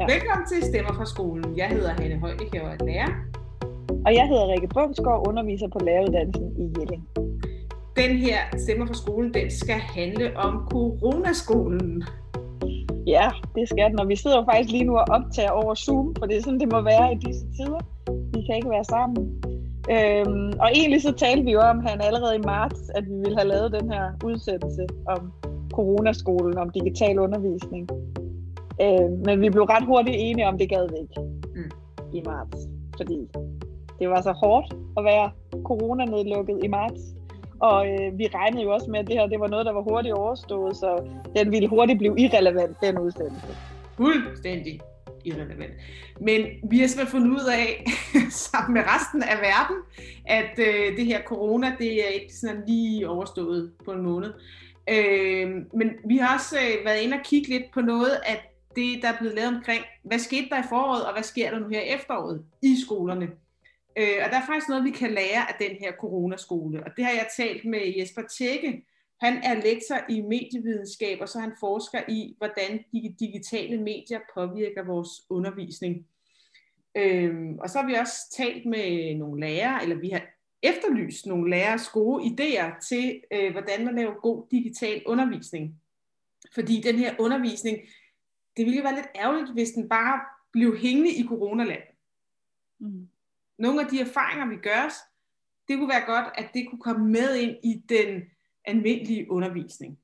Ja. Velkommen til Stemmer fra skolen. Jeg hedder Hanne Højnik, og er lærer. Og jeg hedder Rikke Bumsgaard, underviser på læreruddannelsen i Jelling. Den her Stemmer fra skolen, den skal handle om coronaskolen. Ja, det skal den, og vi sidder jo faktisk lige nu og optager over Zoom, for det er sådan, det må være i disse tider. Vi kan ikke være sammen. Øhm, og egentlig så talte vi jo om, han allerede i marts, at vi ville have lavet den her udsendelse om coronaskolen, om digital undervisning. Øhm, men vi blev ret hurtigt enige om, det gad vi ikke mm. i marts, fordi det var så hårdt at være coronanedlukket i marts. Og øh, vi regnede jo også med, at det her det var noget, der var hurtigt overstået, så den ville hurtigt blive irrelevant, den udsendelse. Fuldstændig irrelevant. Men vi har simpelthen fundet ud af, sammen med resten af verden, at øh, det her corona, det er ikke sådan lige overstået på en måned. Øh, men vi har også øh, været inde og kigge lidt på noget af det, der er blevet lavet omkring, hvad skete der i foråret, og hvad sker der nu her i efteråret i skolerne. Øh, og der er faktisk noget, vi kan lære af den her coronaskole, og det har jeg talt med Jesper Tjekke. Han er lektor i medievidenskab, og så han forsker i, hvordan de digitale medier påvirker vores undervisning. Øhm, og så har vi også talt med nogle lærere, eller vi har efterlyst nogle lærers gode idéer til, øh, hvordan man laver god digital undervisning. Fordi den her undervisning, det ville jo være lidt ærgerligt, hvis den bare blev hængende i coronaland. Mm nogle af de erfaringer, vi gør os, det kunne være godt, at det kunne komme med ind i den almindelige undervisning.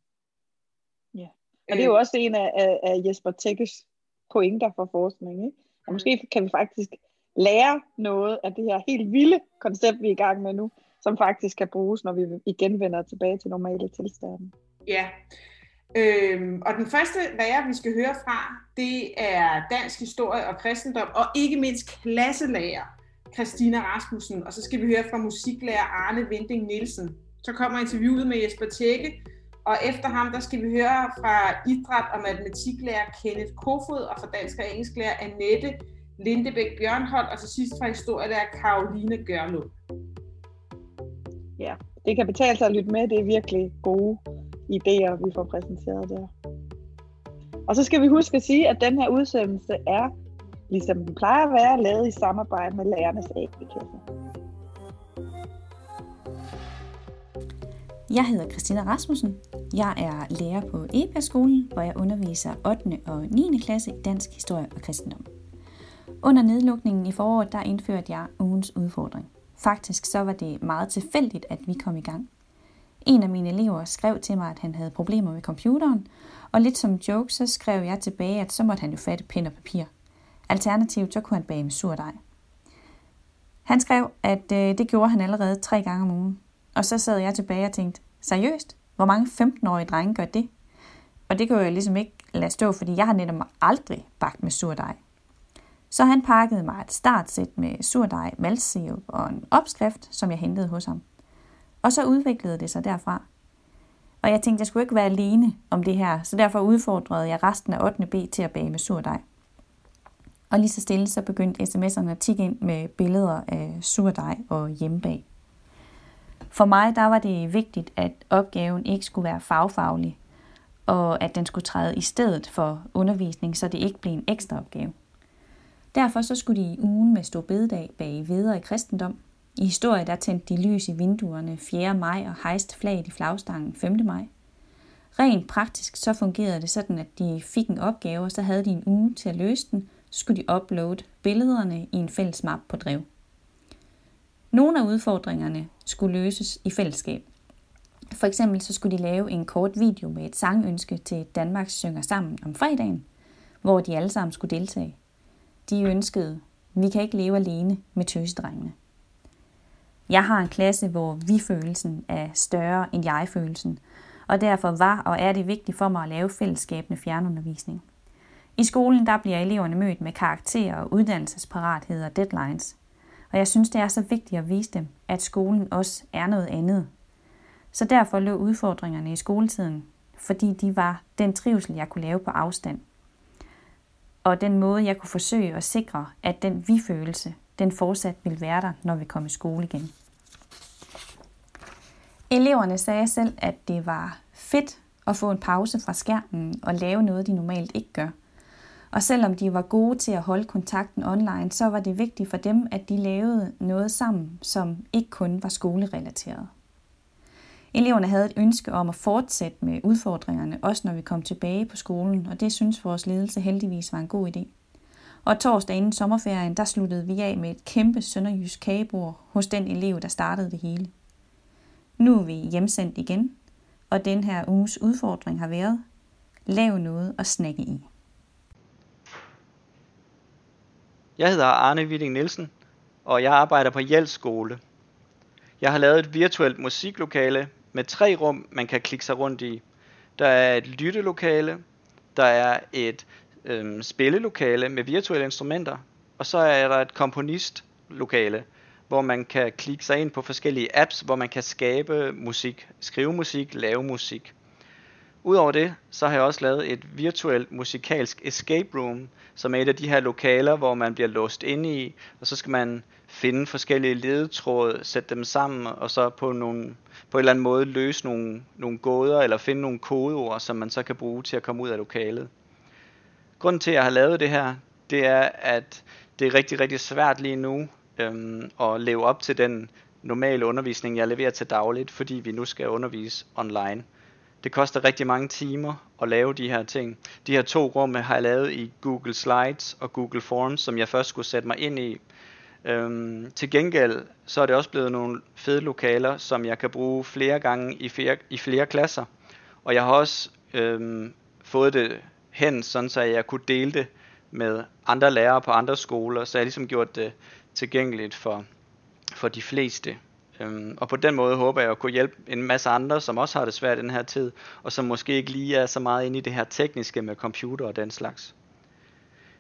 Ja, og det er jo øh. også en af, af, af Jesper Tækkes pointer for forskning. Ikke? Og måske kan vi faktisk lære noget af det her helt vilde koncept, vi er i gang med nu, som faktisk kan bruges, når vi igen vender tilbage til normale tilstande. Ja, øhm, og den første lærer, vi skal høre fra, det er dansk historie og kristendom, og ikke mindst klasselærer. Christina Rasmussen, og så skal vi høre fra musiklærer Arne Vinding Nielsen. Så kommer interviewet med Jesper Tjekke, og efter ham, der skal vi høre fra idræt- og matematiklærer Kenneth Kofod, og fra dansk og engelsklærer Annette Lindebæk Bjørnhold, og til sidst fra historielærer Karoline Gørlund. Ja, det kan betale sig at lytte med. Det er virkelig gode idéer, vi får præsenteret der. Og så skal vi huske at sige, at den her udsendelse er ligesom den plejer at være, lavet i samarbejde med lærernes A-kasse. Jeg hedder Christina Rasmussen. Jeg er lærer på EPA-skolen, hvor jeg underviser 8. og 9. klasse i dansk historie og kristendom. Under nedlukningen i foråret, der indførte jeg ugens udfordring. Faktisk så var det meget tilfældigt, at vi kom i gang. En af mine elever skrev til mig, at han havde problemer med computeren, og lidt som joke, så skrev jeg tilbage, at så måtte han jo fatte pind og papir – Alternativt så kunne han bage med surdej. Han skrev, at øh, det gjorde han allerede tre gange om ugen. Og så sad jeg tilbage og tænkte, seriøst? Hvor mange 15-årige drenge gør det? Og det kunne jeg ligesom ikke lade stå, fordi jeg har netop aldrig bagt med surdej. Så han pakkede mig et startsæt med surdej, maltsirup og en opskrift, som jeg hentede hos ham. Og så udviklede det sig derfra. Og jeg tænkte, jeg skulle ikke være alene om det her, så derfor udfordrede jeg resten af 8. B til at bage med surdej. Og lige så stille så begyndte sms'erne at tikke ind med billeder af surdej og hjemmebag. For mig der var det vigtigt, at opgaven ikke skulle være fagfaglig, og at den skulle træde i stedet for undervisning, så det ikke blev en ekstra opgave. Derfor så skulle de i ugen med stor bededag bage videre i kristendom. I historie der tændte de lys i vinduerne 4. maj og hejste flaget i flagstangen 5. maj. Rent praktisk så fungerede det sådan, at de fik en opgave, og så havde de en uge til at løse den, skulle de uploade billederne i en fælles map på drev. Nogle af udfordringerne skulle løses i fællesskab. For eksempel så skulle de lave en kort video med et sangønske til Danmarks synger sammen om fredagen, hvor de alle sammen skulle deltage. De ønskede, vi kan ikke leve alene med tøsedrengene. Jeg har en klasse, hvor vi-følelsen er større end jeg-følelsen, og derfor var og er det vigtigt for mig at lave fællesskabende fjernundervisning. I skolen der bliver eleverne mødt med karakterer, uddannelsesparathed og deadlines. Og jeg synes, det er så vigtigt at vise dem, at skolen også er noget andet. Så derfor lå udfordringerne i skoletiden, fordi de var den trivsel, jeg kunne lave på afstand. Og den måde, jeg kunne forsøge at sikre, at den vi-følelse, den fortsat vil være der, når vi kommer i skole igen. Eleverne sagde selv, at det var fedt at få en pause fra skærmen og lave noget, de normalt ikke gør. Og selvom de var gode til at holde kontakten online, så var det vigtigt for dem, at de lavede noget sammen, som ikke kun var skolerelateret. Eleverne havde et ønske om at fortsætte med udfordringerne, også når vi kom tilbage på skolen, og det synes vores ledelse heldigvis var en god idé. Og torsdag inden sommerferien, der sluttede vi af med et kæmpe sønderjysk kagebord hos den elev, der startede det hele. Nu er vi hjemsendt igen, og den her uges udfordring har været, lav noget at snakke i. Jeg hedder Arne Witting Nielsen, og jeg arbejder på Hjælp Skole. Jeg har lavet et virtuelt musiklokale med tre rum, man kan klikke sig rundt i. Der er et lyttelokale, der er et øhm, spillelokale med virtuelle instrumenter, og så er der et komponistlokale, hvor man kan klikke sig ind på forskellige apps, hvor man kan skabe musik, skrive musik, lave musik. Udover det, så har jeg også lavet et virtuelt musikalsk escape room, som er et af de her lokaler, hvor man bliver låst inde i, og så skal man finde forskellige ledetråde, sætte dem sammen, og så på, nogle, på en eller anden måde løse nogle, nogle gåder, eller finde nogle kodeord, som man så kan bruge til at komme ud af lokalet. Grunden til, at jeg har lavet det her, det er, at det er rigtig, rigtig svært lige nu øhm, at leve op til den normale undervisning, jeg leverer til dagligt, fordi vi nu skal undervise online. Det koster rigtig mange timer at lave de her ting. De her to rum har jeg lavet i Google Slides og Google Forms, som jeg først skulle sætte mig ind i. Øhm, til gengæld så er det også blevet nogle fede lokaler, som jeg kan bruge flere gange i flere, i flere klasser. Og jeg har også øhm, fået det hen, sådan så jeg kunne dele det med andre lærere på andre skoler, så jeg har ligesom gjort det tilgængeligt for, for de fleste. Øhm, og på den måde håber jeg at kunne hjælpe en masse andre, som også har det svært i den her tid, og som måske ikke lige er så meget inde i det her tekniske med computer og den slags.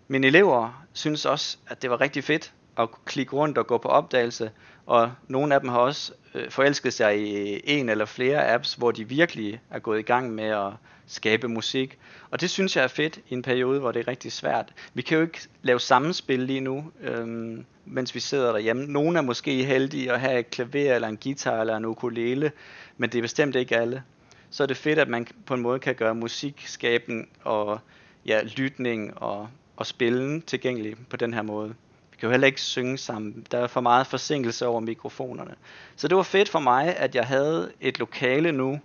Mine elever synes også, at det var rigtig fedt at klikke rundt og gå på opdagelse, og nogle af dem har også øh, forelsket sig i en eller flere apps, hvor de virkelig er gået i gang med at skabe musik. Og det synes jeg er fedt i en periode, hvor det er rigtig svært. Vi kan jo ikke lave sammenspil lige nu, øhm, mens vi sidder derhjemme. Nogle er måske heldige at have et klaver eller en guitar eller en ukulele, men det er bestemt ikke alle. Så er det fedt, at man på en måde kan gøre musikskaben og ja, lytning og, og spillen tilgængelig på den her måde. Kan jo heller ikke synge sammen. Der er for meget forsinkelse over mikrofonerne. Så det var fedt for mig, at jeg havde et lokale nu,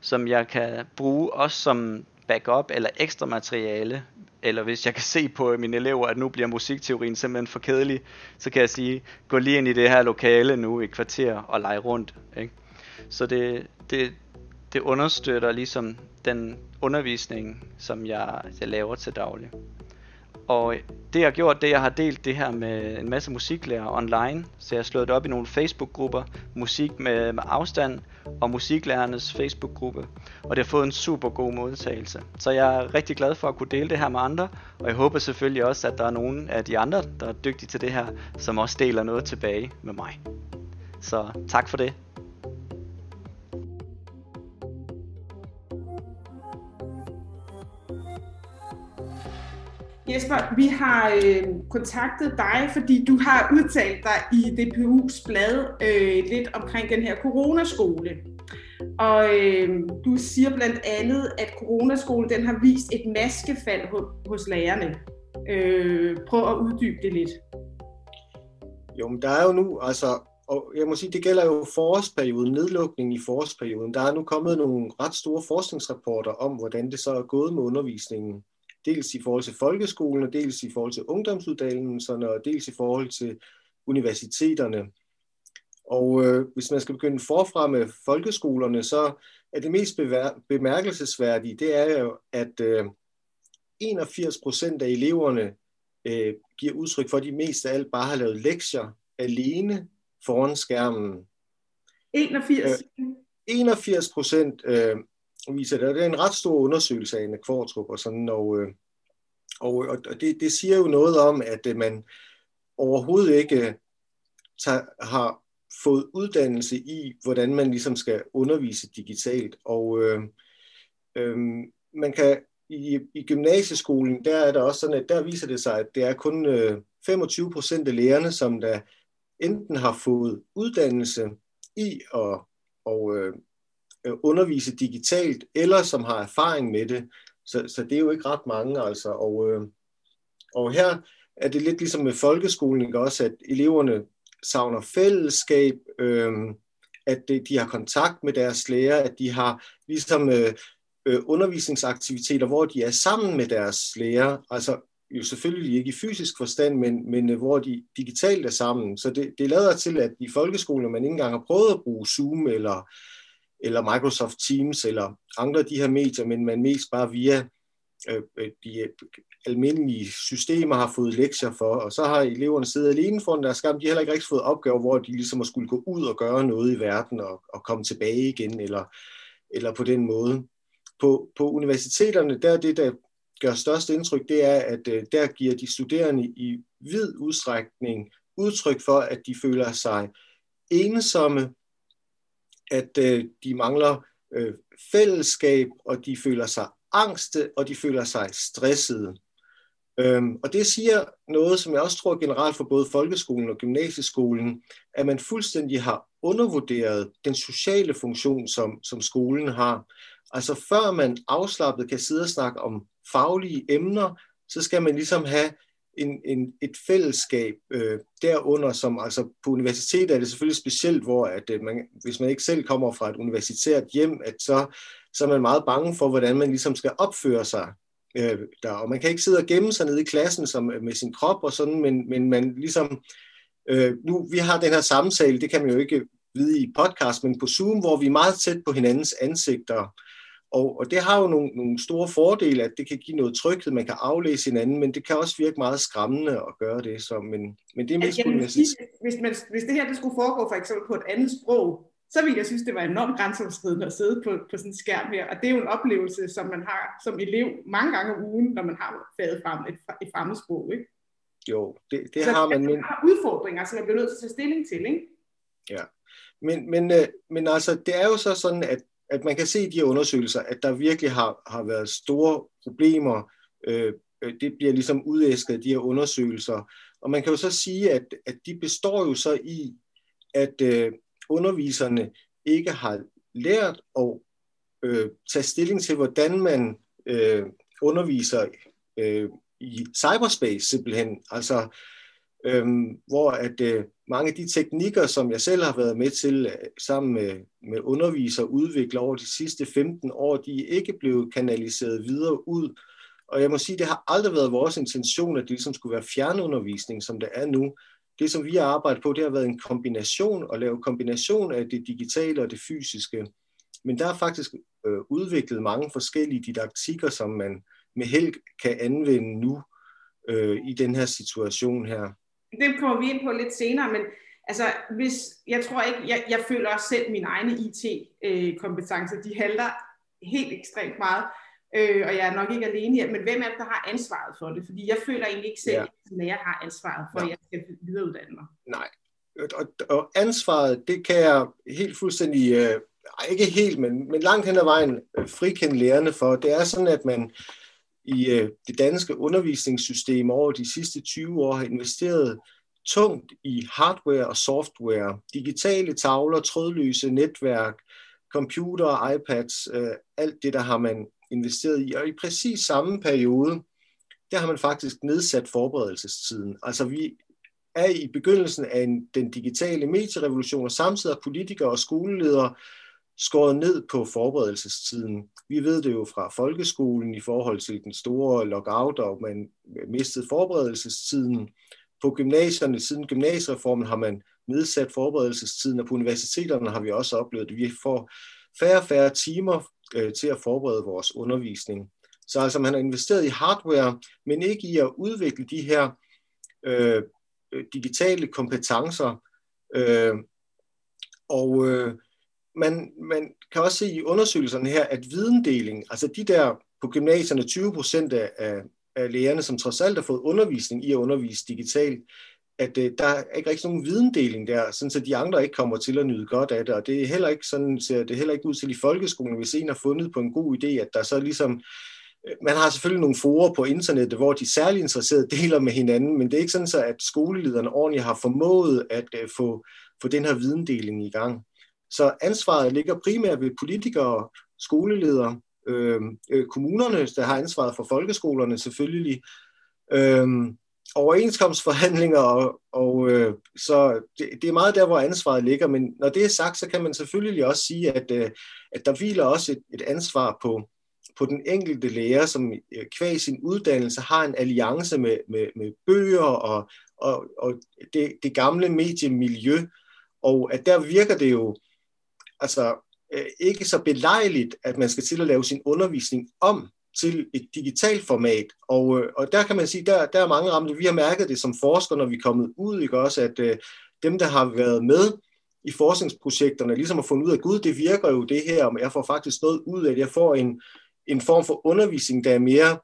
som jeg kan bruge også som backup eller ekstra materiale, eller hvis jeg kan se på mine elever, at nu bliver musikteorien simpelthen for kedelig, så kan jeg sige, gå lige ind i det her lokale nu i kvarter og lege rundt. Ikke? Så det, det, det understøtter ligesom den undervisning, som jeg, jeg laver til daglig. Og det jeg har gjort, det jeg har delt det her med en masse musiklærer online. Så jeg har slået det op i nogle Facebook-grupper, musik med, med afstand og musiklærernes Facebook-gruppe. Og det har fået en super god modtagelse. Så jeg er rigtig glad for at kunne dele det her med andre. Og jeg håber selvfølgelig også, at der er nogen af de andre, der er dygtige til det her, som også deler noget tilbage med mig. Så tak for det. Jesper, vi har øh, kontaktet dig, fordi du har udtalt dig i DPU's blad øh, lidt omkring den her coronaskole. Og øh, du siger blandt andet, at coronaskolen den har vist et maskefald hos, hos lærerne. Øh, prøv at uddybe det lidt. Jo, men der er jo nu, altså, og jeg må sige, det gælder jo forårsperioden, nedlukningen i forårsperioden. Der er nu kommet nogle ret store forskningsrapporter om, hvordan det så er gået med undervisningen dels i forhold til folkeskolen, og dels i forhold til ungdomsuddannelserne, og dels i forhold til universiteterne. Og øh, hvis man skal begynde forfra med folkeskolerne, så er det mest bemærkelsesværdige, det er jo, at øh, 81 procent af eleverne øh, giver udtryk for, at de mest af alt bare har lavet lektier alene foran skærmen. 81? Øh, 81 procent øh, viser det. Det er en ret stor undersøgelse af en Kvartrup og sådan, og, øh, og, og det, det siger jo noget om, at øh, man overhovedet ikke øh, tager, har fået uddannelse i, hvordan man ligesom skal undervise digitalt. Og øh, øh, man kan i, i gymnasieskolen, der er der også sådan, at der viser det sig, at det er kun øh, 25 procent af lærerne, som der enten har fået uddannelse i at og, øh, Øh, undervise digitalt, eller som har erfaring med det. Så, så det er jo ikke ret mange, altså. Og, øh, og her er det lidt ligesom med folkeskolen, ikke også, at eleverne savner fællesskab, øh, at de har kontakt med deres lærer, at de har ligesom øh, øh, undervisningsaktiviteter, hvor de er sammen med deres lærer, altså jo selvfølgelig ikke i fysisk forstand, men, men øh, hvor de digitalt er sammen. Så det, det lader til, at i folkeskolen man ikke engang har prøvet at bruge Zoom eller, eller Microsoft Teams eller andre af de her medier, men man mest bare via øh, øh de øh, almindelige systemer har fået lektier for, og så har eleverne siddet alene foran deres skærm. De har heller ikke rigtig fået opgaver, hvor de ligesom har skulle gå ud og gøre noget i verden og, og komme tilbage igen, eller, eller på den måde. På, på universiteterne, der er det, der gør størst indtryk, det er, at øh, der giver de studerende i vid udstrækning udtryk for, at de føler sig ensomme, at øh, de mangler øh, fællesskab, og de føler sig angste, og de føler sig stressede. Øhm, og det siger noget, som jeg også tror generelt for både folkeskolen og gymnasieskolen, at man fuldstændig har undervurderet den sociale funktion, som, som skolen har. Altså før man afslappet kan sidde og snakke om faglige emner, så skal man ligesom have en, en, et fællesskab øh, derunder, som altså på universitetet er det selvfølgelig specielt, hvor at, øh, man, hvis man ikke selv kommer fra et universitært hjem, at så, så er man meget bange for, hvordan man ligesom skal opføre sig øh, der. Og man kan ikke sidde og gemme sig nede i klassen som, øh, med sin krop og sådan, men, men man ligesom, øh, nu vi har den her samtale, det kan man jo ikke vide i podcast, men på Zoom, hvor vi er meget tæt på hinandens ansigter, og, og det har jo nogle, nogle store fordele, at det kan give noget tryghed, man kan aflæse hinanden, men det kan også virke meget skræmmende at gøre det. Så, men, men det er mest Jamen, hvis, hvis, man, hvis det her det skulle foregå for eksempel på et andet sprog, så ville jeg synes, det var enormt grænseoverskridende at sidde på, på sådan en skærm her. Og det er jo en oplevelse, som man har som elev mange gange om ugen, når man har faget frem et, et fremmedsprog. Ikke? Jo, det, det så har man. Men... har udfordringer, som man bliver nødt til at tage stilling til. Ikke? Ja, men, men, øh, men altså, det er jo så sådan, at at man kan se i de her undersøgelser, at der virkelig har, har været store problemer. Øh, øh det bliver ligesom udæsket af de her undersøgelser. Og man kan jo så sige, at, at de består jo så i, at øh, underviserne ikke har lært at øh, tage stilling til, hvordan man øh, underviser øh, i cyberspace simpelthen. Altså, øh, hvor at øh, mange af de teknikker, som jeg selv har været med til øh, sammen med, med undervisere udvikle over de sidste 15 år, de er ikke blevet kanaliseret videre ud. Og jeg må sige, det har aldrig været vores intention, at det ligesom skulle være fjernundervisning, som det er nu. Det, som vi har arbejdet på, det har været en kombination, at lave kombination af det digitale og det fysiske. Men der er faktisk øh, udviklet mange forskellige didaktikker, som man med held kan anvende nu øh, i den her situation her det kommer vi ind på lidt senere, men altså, hvis, jeg tror ikke, jeg, jeg føler også selv mine egne IT-kompetencer, de halter helt ekstremt meget, øh, og jeg er nok ikke alene her, men hvem er det, der har ansvaret for det? Fordi jeg føler egentlig ikke selv, ja. at jeg har ansvaret for, ja. at jeg skal videreuddanne mig. Nej, og, og ansvaret, det kan jeg helt fuldstændig, øh, ikke helt, men, men langt hen ad vejen øh, frikende lærerne for. Det er sådan, at man i øh, det danske undervisningssystem over de sidste 20 år har investeret tungt i hardware og software, digitale tavler, trådløse netværk, computer, iPads, øh, alt det der har man investeret i. Og i præcis samme periode, der har man faktisk nedsat forberedelsestiden. Altså vi er i begyndelsen af en, den digitale medierevolution, og samtidig har politikere og skoleledere skåret ned på forberedelsestiden. Vi ved det jo fra folkeskolen i forhold til den store lockout, og man mistede forberedelsestiden. På gymnasierne, siden gymnasiereformen, har man nedsat forberedelsestiden, og på universiteterne har vi også oplevet, at vi får færre og færre timer øh, til at forberede vores undervisning. Så altså man har investeret i hardware, men ikke i at udvikle de her øh, øh digitale kompetencer. Øh, og øh, man, man kan også se i undersøgelserne her, at videndeling, altså de der på gymnasierne 20 procent af, af lærerne, som trods alt har fået undervisning i at undervise digitalt, at øh, der er ikke rigtig nogen videndeling der, sådan så de andre ikke kommer til at nyde godt af det, og det er heller ikke sådan, ser det heller ikke ud til i folkeskolen, hvis en har fundet på en god idé, at der så ligesom, øh, man har selvfølgelig nogle forer på internettet, hvor de særlig interesserede deler med hinanden, men det er ikke sådan så, at skolelederne ordentligt har formået at øh, få, få den her videndeling i gang. Så ansvaret ligger primært ved politikere, skoleledere, øh, øh, kommunerne, der har ansvaret for folkeskolerne selvfølgelig, øh, overenskomstforhandlinger, og, og øh, så det, det er meget der, hvor ansvaret ligger, men når det er sagt, så kan man selvfølgelig også sige, at, øh, at der hviler også et, et ansvar på, på den enkelte lærer, som øh, kvæg sin uddannelse har en alliance med, med, med bøger og, og, og det, det gamle mediemiljø, og at der virker det jo altså øh, ikke så belejligt, at man skal til at lave sin undervisning om til et digitalt format. Og, øh, og der kan man sige, der, der er mange ramte. Vi har mærket det som forskere, når vi er kommet ud, ikke også, at øh, dem, der har været med i forskningsprojekterne, ligesom har fundet ud af, gud, det virker jo det her, og jeg får faktisk noget ud af det. Jeg får en, en form for undervisning, der er mere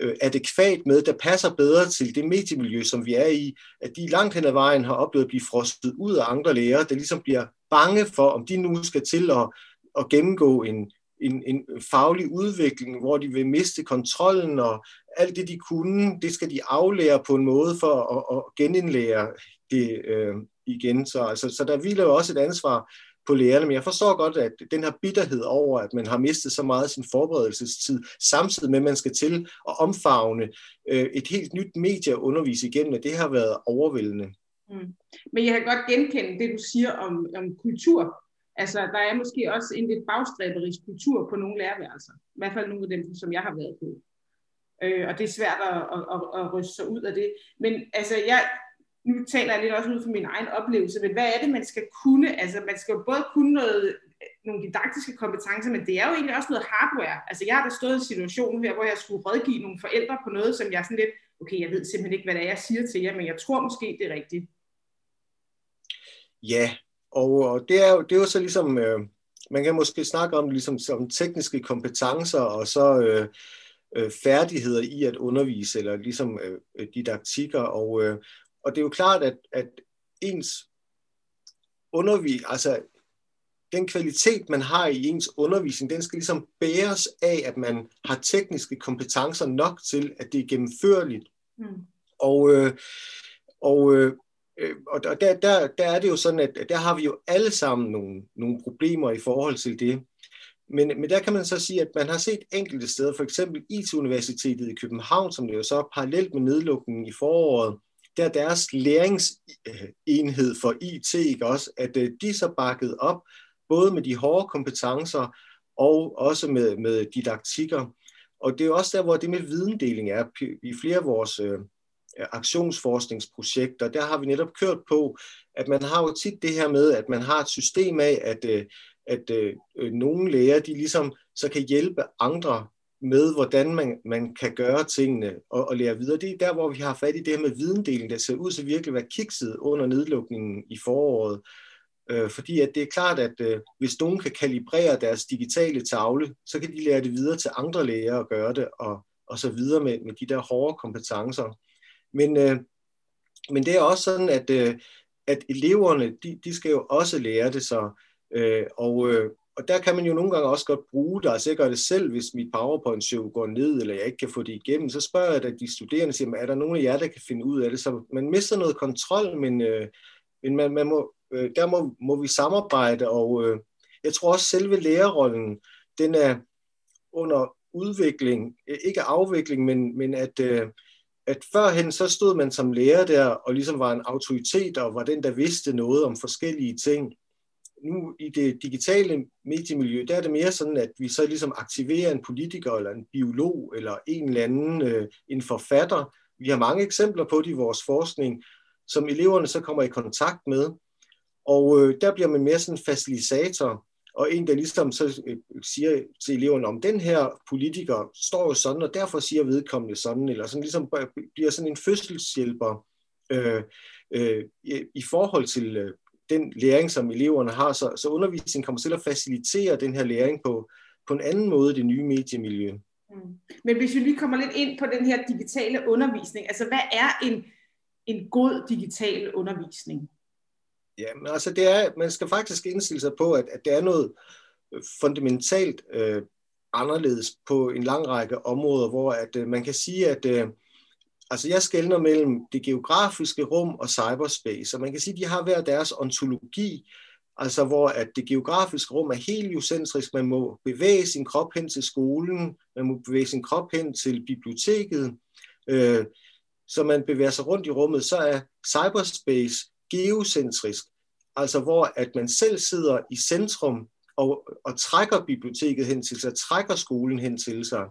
øh, adekvat med, der passer bedre til det mediemiljø, som vi er i, at de langt hen ad vejen har oplevet at blive frostet ud af andre lærere, der ligesom bliver bange for, om de nu skal til at, at gennemgå en, en, en faglig udvikling, hvor de vil miste kontrollen, og alt det, de kunne, det skal de aflære på en måde for at, at genindlære det øh, igen. Så, altså, så der hviler jo også et ansvar på lærerne, men jeg forstår godt, at den her bitterhed over, at man har mistet så meget af sin forberedelsestid, samtidig med, at man skal til at omfavne øh, et helt nyt medie at undervise igennem, at det har været overvældende. Mm. Men jeg kan godt genkende det, du siger om, om kultur. Altså, der er måske også en lidt bagstræberisk kultur på nogle lærerværelser. I hvert fald nogle af dem, som jeg har været på. Øh, og det er svært at, at, at, at ryste sig ud af det. Men altså, jeg, nu taler jeg lidt også ud fra min egen oplevelse, men hvad er det, man skal kunne? Altså, man skal jo både kunne noget, nogle didaktiske kompetencer, men det er jo egentlig også noget hardware. Altså, jeg har da stået i en situation her, hvor jeg skulle rådgive nogle forældre på noget, som jeg sådan lidt, okay, jeg ved simpelthen ikke, hvad det er, jeg siger til jer, men jeg tror måske, det er rigtigt. Ja, og, det, er jo, det er jo så ligesom, øh, man kan måske snakke om ligesom som tekniske kompetencer, og så øh, øh, færdigheder i at undervise, eller ligesom øh, didaktikker, og, øh, og det er jo klart, at, at ens undervis, altså den kvalitet, man har i ens undervisning, den skal ligesom bæres af, at man har tekniske kompetencer nok til, at det er gennemførligt. Mm. Og, øh, og, øh, Øh, og der, der, der er det jo sådan, at der har vi jo alle sammen nogle, nogle problemer i forhold til det. Men, men der kan man så sige, at man har set enkelte steder, for eksempel IT-universitetet i København, som det jo så parallelt med nedlukningen i foråret, der er deres læringsenhed for IT, ikke også, at øh, de så bakket op, både med de hårde kompetencer og også med, med didaktikker. Og det er jo også der, hvor det med videndeling er. I flere af vores øh, Øh, aktionsforskningsprojekter, der har vi netop kørt på, at man har jo tit det her med, at man har et system af, at, øh, at øh, nogle læger, de ligesom så kan hjælpe andre med, hvordan man, man kan gøre tingene og, og lære videre. Det er der, hvor vi har fat i det her med videndeling, der ser ud til virkelig at være kikset under nedlukningen i foråret. Øh, fordi at det er klart, at øh, hvis nogen kan kalibrere deres digitale tavle, så kan de lære det videre til andre læger at gøre det, og, og så videre med, med de der hårde kompetencer. Men, øh, men det er også sådan, at, øh, at eleverne, de, de skal jo også lære det så, øh, og, øh, og der kan man jo nogle gange også godt bruge det. Altså jeg gør det selv, hvis mit PowerPoint-show går ned, eller jeg ikke kan få det igennem, så spørger jeg da de studerende, siger, er der nogen af jer, der kan finde ud af det? Så man mister noget kontrol, men, øh, men man, man må, øh, der må, må vi samarbejde, og øh, jeg tror også selve lærerrollen, den er under udvikling, ikke afvikling, men, men at, øh, at førhen så stod man som lærer der, og ligesom var en autoritet, og var den, der vidste noget om forskellige ting nu i det digitale mediemiljø, der er det mere sådan, at vi så ligesom aktiverer en politiker, eller en biolog, eller en eller anden, øh, en forfatter. Vi har mange eksempler på det i vores forskning, som eleverne så kommer i kontakt med. Og øh, der bliver man mere sådan en facilitator, og en, der ligesom så øh, siger til eleverne, om den her politiker står jo sådan, og derfor siger vedkommende sådan, eller sådan ligesom bliver sådan en fødselshjælper øh, øh, i, i forhold til øh, den læring, som eleverne har, så, så undervisningen kommer til at facilitere den her læring på, på en anden måde, det nye mediemiljø. Mm. Men hvis vi lige kommer lidt ind på den her digitale undervisning, altså hvad er en, en god digital undervisning? Ja, men altså det er, man skal faktisk indstille sig på, at, at det er noget øh, fundamentalt øh, anderledes på en lang række områder, hvor at øh, man kan sige, at øh, Altså jeg skældner mellem det geografiske rum og cyberspace, og man kan sige, at de har hver deres ontologi. altså hvor at det geografiske rum er heliocentrisk. Man må bevæge sin krop hen til skolen, man må bevæge sin krop hen til biblioteket. Øh, så man bevæger sig rundt i rummet, så er cyberspace geocentrisk, altså hvor at man selv sidder i centrum og, og trækker biblioteket hen til sig, trækker skolen hen til sig.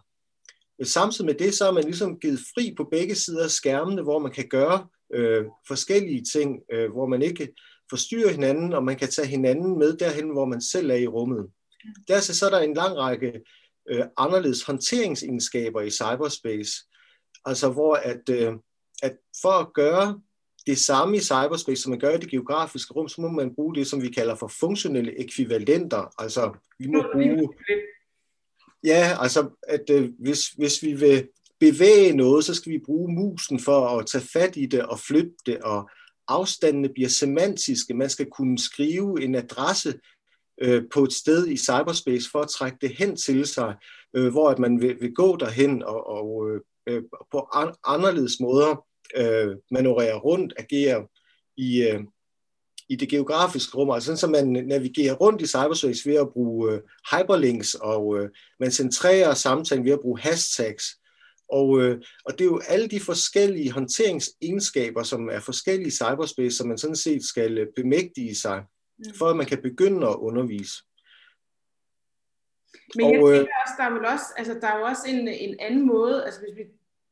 Samtidig med det, så er man ligesom givet fri på begge sider af skærmene, hvor man kan gøre øh, forskellige ting, øh, hvor man ikke forstyrrer hinanden, og man kan tage hinanden med derhen, hvor man selv er i rummet. Dertil så er der en lang række øh, anderledes håndteringsegenskaber i cyberspace, altså hvor at, øh, at for at gøre det samme i cyberspace, som man gør i det geografiske rum, så må man bruge det, som vi kalder for funktionelle ekvivalenter. Altså, vi må bruge... Ja, altså, at øh, hvis, hvis vi vil bevæge noget, så skal vi bruge musen for at tage fat i det og flytte det, og afstandene bliver semantiske. Man skal kunne skrive en adresse øh, på et sted i cyberspace for at trække det hen til sig, øh, hvor at man vil, vil gå derhen og, og øh, øh på an, anderledes måder øh, manøvrere rundt, agere i, øh, i det geografiske rum, altså sådan, så man navigerer rundt i cyberspace ved at bruge øh, hyperlinks, og øh, man centrerer samtalen ved at bruge hashtags. Og, øh, og det er jo alle de forskellige håndteringsegenskaber, som er forskellige i cyberspace, som man sådan set skal øh, bemægtige sig, mm. for at man kan begynde at undervise. Men jeg og, øh, tænker også, der er vel også, altså der er jo også en, en anden måde, altså hvis vi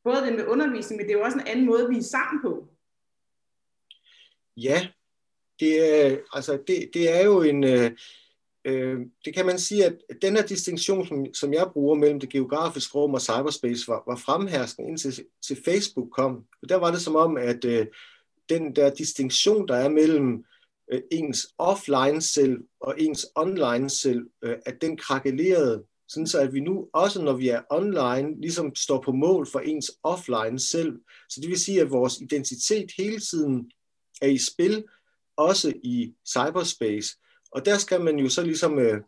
både det med undervisning, men det er jo også en anden måde, vi er sammen på. Ja, det er, altså det, det er jo en, øh, øh det kan man sige, at den her distinktion, som, som jeg bruger mellem det geografiske rum og cyberspace, var, var fremherskende indtil til Facebook kom. Og der var det som om, at øh, den der distinktion, der er mellem øh, ens offline selv og ens online selv, øh, at den krakelerede sådan så at vi nu også, når vi er online, ligesom står på mål for ens offline selv. Så det vil sige, at vores identitet hele tiden er i spil, også i cyberspace. Og der skal man jo så ligesom øh,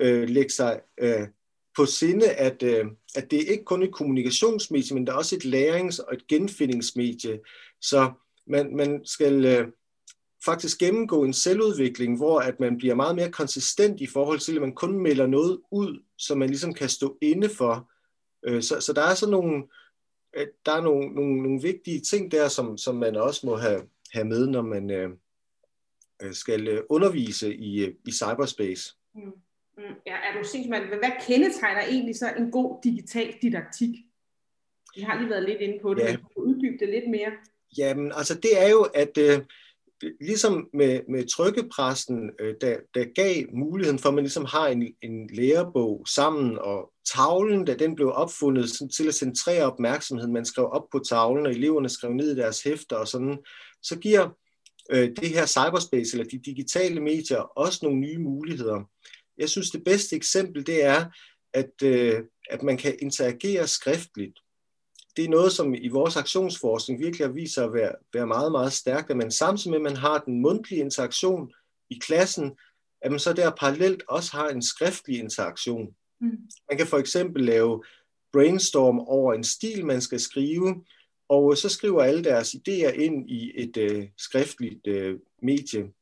øh, lægge sig øh, på sinde, at, øh, at det er ikke kun et kommunikationsmedie, men der er også et lærings- og et genfindingsmedie. Så man, man skal øh, faktisk gennemgå en selvudvikling, hvor at man bliver meget mere konsistent i forhold til, at man kun melder noget ud, som man ligesom kan stå inde for. Øh, så, så der er sådan nogle, øh, der er nogle, nogle, nogle vigtige ting der, som, som man også må have, have med, når man øh, øh skal undervise i, i cyberspace. Mm. Mm. Ja, er du sindssygt, hvad kendetegner egentlig så en god digital didaktik? Vi har lige været lidt inde på det, ja. men du uddybe det lidt mere. Jamen, altså det er jo, at øh, ligesom med, med trykkepressen, øh, der, der gav muligheden for, at man ligesom har en, en lærebog sammen, og tavlen, da den blev opfundet sådan, til at centrere opmærksomheden, man skrev op på tavlen, og eleverne skrev ned i deres hæfter og sådan, så giver øh, det her cyberspace, eller de digitale medier, også nogle nye muligheder. Jeg synes, det bedste eksempel, det er, at, øh, at man kan interagere skriftligt det er noget, som i vores aktionsforskning virkelig har vist sig at være, være meget, meget stærkt, at man samtidig med, at man har den mundtlige interaktion i klassen, at man så der parallelt også har en skriftlig interaktion. Mm. Man kan for eksempel lave brainstorm over en stil, man skal skrive, og så skriver alle deres idéer ind i et øh, skriftligt øh, medie.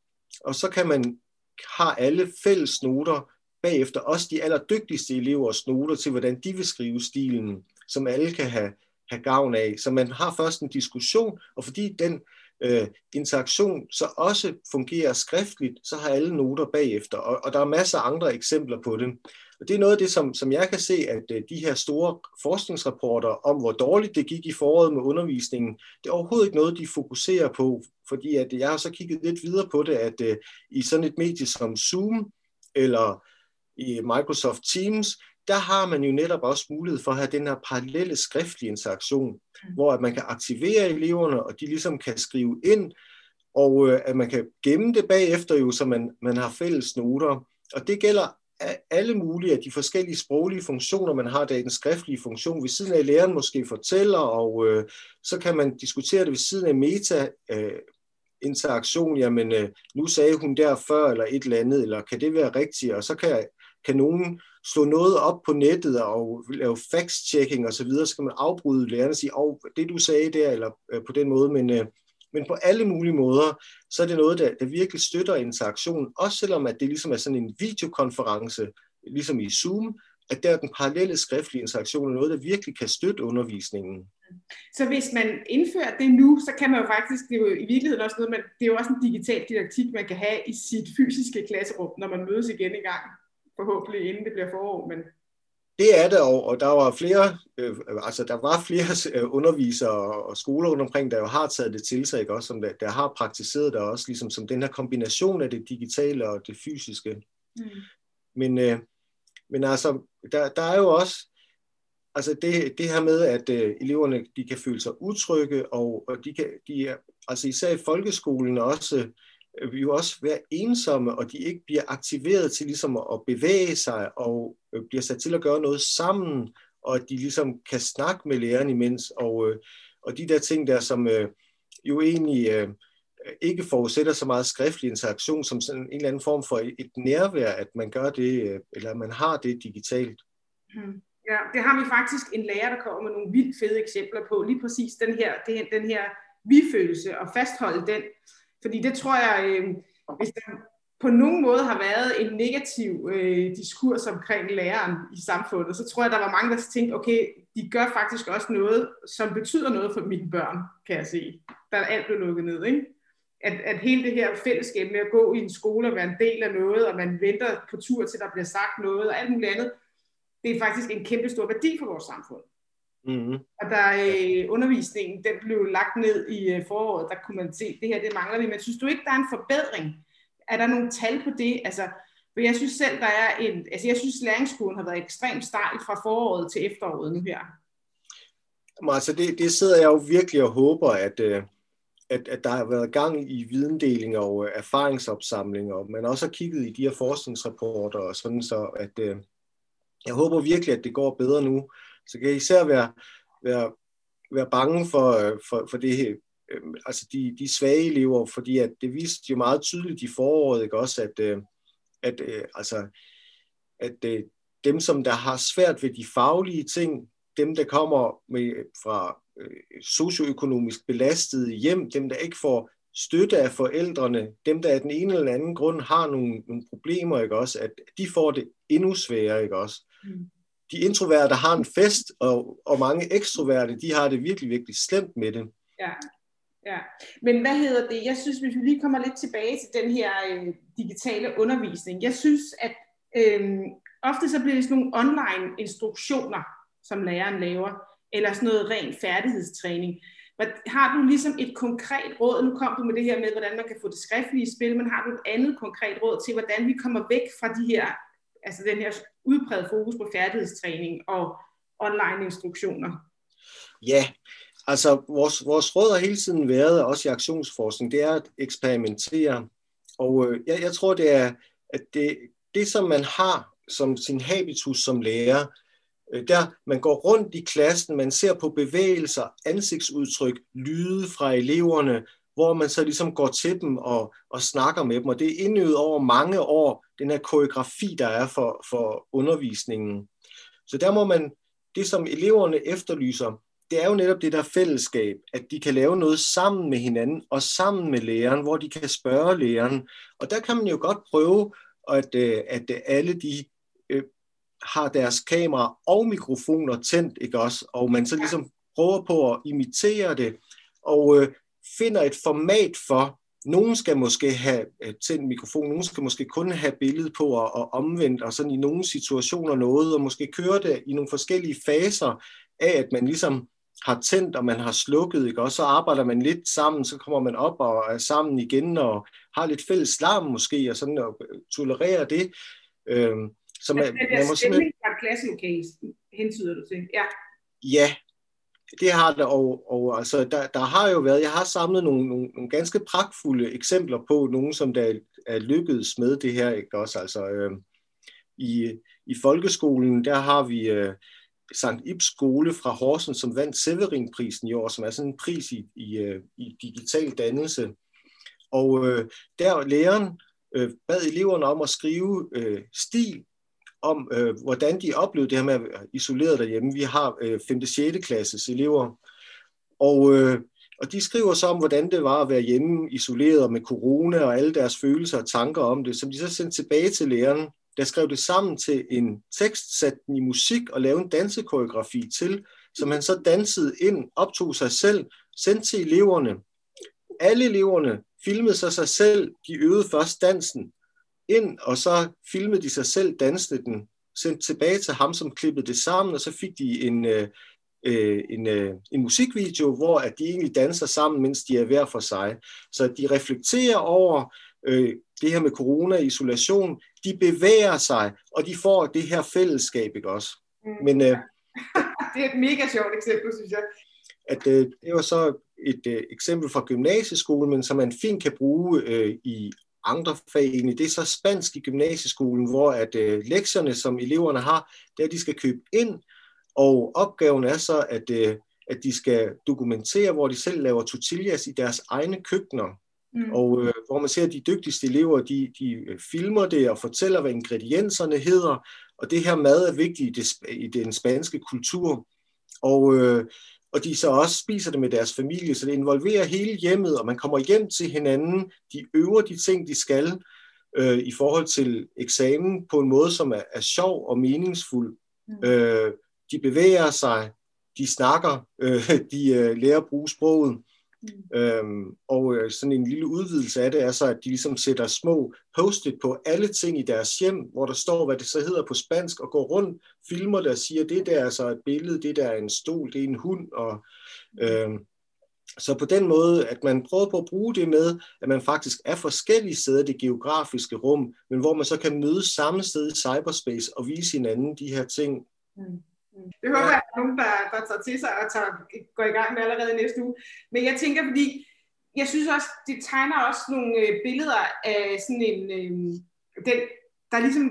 Og så kan man have alle fælles noter bagefter, også de allerdygtigste elevers noter til, hvordan de vil skrive stilen, som alle kan have have gavn af. Så man har først en diskussion, og fordi den øh, interaktion så også fungerer skriftligt, så har alle noter bagefter. Og, og der er masser af andre eksempler på det. Og det er noget af det, som, som jeg kan se, at øh, de her store forskningsrapporter om, hvor dårligt det gik i foråret med undervisningen, det er overhovedet ikke noget, de fokuserer på. Fordi at jeg har så kigget lidt videre på det, at øh, i sådan et medie som Zoom, eller i Microsoft Teams, der har man jo netop også mulighed for at have den her parallelle skriftlige interaktion, mm. hvor at man kan aktivere eleverne, og de ligesom kan skrive ind, og øh, at man kan gemme det bagefter jo, så man, man har fælles noter. Og det gælder alle mulige af de forskellige sproglige funktioner, man har der i den skriftlige funktion. Ved siden af læreren måske fortæller, og øh, så kan man diskutere det ved siden af meta, øh, interaktion, jamen øh, nu sagde hun der før, eller et eller andet, eller kan det være rigtigt, og så kan, kan nogen slå noget op på nettet og lave fact-checking osv., så kan man afbryde lærerne og sige, oh, det du sagde der, eller øh, på den måde, men, øh, men på alle mulige måder, så er det noget, der, der virkelig støtter interaktion, også selvom at det ligesom er sådan en videokonference, ligesom i Zoom, at der den parallelle skriftlige interaktion er noget, der virkelig kan støtte undervisningen. Så hvis man indfører det nu, så kan man jo faktisk, det er jo i virkeligheden også noget, men det er jo også en digital didaktik, man kan have i sit fysiske klasserum, når man mødes igen i gang, forhåbentlig inden det bliver forår, men det er der, og der var flere, øh, altså der var flere øh, undervisere og skoler rundt omkring, der jo har taget det til sig, ikke? Også, som der, der har praktiseret det også, ligesom som den her kombination af det digitale og det fysiske. Mm. Men, øh, men altså, der, der er jo også, altså det, det her med, at øh, eleverne de kan føle sig utrygge, og, og de kan, de er, altså især i folkeskolen også, øh, Øh, jo også være ensomme, og de ikke bliver aktiveret til ligesom at bevæge sig, og øh, bliver sat til at gøre noget sammen, og at de ligesom kan snakke med læreren imens, og, øh, og de der ting der, som jo egentlig ikke forudsætter så meget skriftlig interaktion, som sådan en eller anden form for et nærvær, at man gør det, eller at man har det digitalt. Hmm. Ja, det har vi faktisk en lærer, der kommer med nogle vildt fede eksempler på. Lige præcis den her, den her vi-følelse og fastholde den. Fordi det tror jeg, øh, hvis der på nogen måde har været en negativ øh, diskurs omkring læreren i samfundet, så tror jeg, der var mange, der tænkte, okay, de gør faktisk også noget, som betyder noget for mine børn, kan jeg se. Der er alt blevet lukket ned, ikke? At, at hele det her fællesskab med at gå i en skole og være en del af noget, og man venter på tur til, der bliver sagt noget, og alt muligt andet, det er faktisk en kæmpe stor værdi for vores samfund. Mm-hmm. Og der øh, undervisningen, den blev lagt ned i øh, foråret, der kunne man se, det her, det mangler vi. Men synes du ikke, der er en forbedring? Er der nogle tal på det? Altså, for jeg synes selv, der er en, altså jeg synes, læringskurven har været ekstremt stejl fra foråret til efteråret nu her. Jamen, altså det, det sidder jeg jo virkelig og håber, at, øh, at, at der har været gang i videndeling og erfaringsopsamling, og man også har kigget i de her forskningsrapporter og sådan så, at øh, jeg håber virkelig, at det går bedre nu. Så kan jeg især være, være, være bange for, øh, for, for det her, øhm, altså de, de svage elever, fordi at det viste jo meget tydeligt i foråret, ikke også, at, øh, at, øh, altså, at dem, som der har svært ved de faglige ting, dem, der kommer med, fra socioøkonomisk belastede hjem, dem, der ikke får støtte af forældrene, dem, der af den ene eller anden grund har nogle, nogle problemer, ikke også, at de får det endnu sværere, ikke også. Mm de introverte har en fest, og, og mange ekstroverte, de har det virkelig, virkelig slemt med det. Ja, ja. Men hvad hedder det? Jeg synes, hvis vi lige kommer lidt tilbage til den her øh, digitale undervisning. Jeg synes, at øh, ofte så bliver det sådan nogle online instruktioner, som læreren laver, eller sådan noget ren færdighedstræning. Har du ligesom et konkret råd, nu kom du med det her med, hvordan man kan få det skriftlige spil, men har du et andet konkret råd til, hvordan vi kommer væk fra de her altså den her udpræget fokus på færdighedstræning og online instruktioner? Ja, altså vores, vores råd har hele tiden været, også i aktionsforskning, det er at eksperimentere. Og øh, jeg, jeg tror, det er, at det, det, som man har som sin habitus som lærer, øh, der man går rundt i klassen, man ser på bevægelser, ansigtsudtryk, lyde fra eleverne, hvor man så ligesom går til dem og, og snakker med dem. Og det er indøvet over mange år, den her koreografi, der er for, for undervisningen. Så der må man, det som eleverne efterlyser, det er jo netop det der fællesskab, at de kan lave noget sammen med hinanden og sammen med læreren, hvor de kan spørge læreren. Og der kan man jo godt prøve, at, øh, at alle de øh, har deres kamera og mikrofoner tændt, ikke også? Og man så ligesom prøver på at imitere det. Og øh, finder et format for, nogen skal måske have øh, tændt mikrofon, nogen skal måske kun have billedet på og, og omvendt, og sådan i nogle situationer noget, og måske køre det i nogle forskellige faser af, at man ligesom har tændt, og man har slukket, ikke? og så arbejder man lidt sammen, så kommer man op og er sammen igen, og har lidt fælles larm måske, og sådan og tolererer det. Øhm, så man, man, man må simpelthen... fra hentyder du til, ja. Ja, det har det, og, og altså, der, der har jo været, jeg har samlet nogle, nogle, nogle ganske pragtfulde eksempler på nogen, som der er lykkedes med det her, ikke også, altså øh, i, i folkeskolen, der har vi øh, Sankt Ibs skole fra Horsens, som vandt Severinprisen i år, som er sådan en pris i, i, øh, i digital dannelse, og øh, der læreren øh, bad eleverne om at skrive øh, stil om, øh, hvordan de oplevede det her med at være isoleret derhjemme. Vi har øh, 5. og 6. klasses elever, og, øh, Og de skriver så om, hvordan det var at være hjemme isoleret med corona og alle deres følelser og tanker om det, som de så sendte tilbage til læreren, der skrev det sammen til en tekst, sat den i musik og lavede en dansekoreografi til, som han så dansede ind, optog sig selv, sendte til eleverne. Alle eleverne filmede sig sig selv, de øvede først dansen ind, og så filmede de sig selv dansede den, sendte tilbage til ham, som klippede det sammen, og så fik de en, øh, øh, en, øh, en musikvideo, hvor at de egentlig danser sammen, mens de er hver for sig. Så de reflekterer over øh, det her med corona isolation, de bevæger sig, og de får det her fællesskab, ikke også? Mm. Men øh, det er et mega sjovt eksempel, synes jeg. At, øh, det var så et øh, eksempel fra gymnasieskolen, men som man fint kan bruge øh, i andre fag egentlig. Det er så spansk i gymnasieskolen, hvor at øh, lektierne, som eleverne har, det er, at de skal købe ind, og opgaven er så, at, øh, at de skal dokumentere, hvor de selv laver tortillas i deres egne køkkener. Mm. Og øh, hvor man ser, at de dygtigste elever, de, de øh, filmer det og fortæller, hvad ingredienserne hedder. Og det her mad er vigtigt i, det, i den spanske kultur. Og, øh, og de så også spiser det med deres familie, så det involverer hele hjemmet, og man kommer hjem til hinanden. De øver de ting, de skal øh, i forhold til eksamen på en måde, som er, er sjov og meningsfuld. Mm. Øh, de bevæger sig, de snakker, øh, de øh, lærer at bruge sproget. Mm. Øhm, og øh, sådan en lille udvidelse af det er så, at de ligesom sætter små post-it på alle ting i deres hjem, hvor der står, hvad det så hedder på spansk, og går rundt, filmer det og siger, det der er så et billede, det der er en stol, det er en hund. Og, øhm, så på den måde, at man prøver på at bruge det med, at man faktisk er forskellige steder i det geografiske rum, men hvor man så kan mødes samme sted i cyberspace og vise hinanden de her ting. Mm. Det håber jeg, at nogen, der, der tager til sig og tager, går i gang med allerede næste uge. Men jeg tænker, fordi jeg synes også, det tegner også nogle øh, billeder af sådan en, øh, den, der er ligesom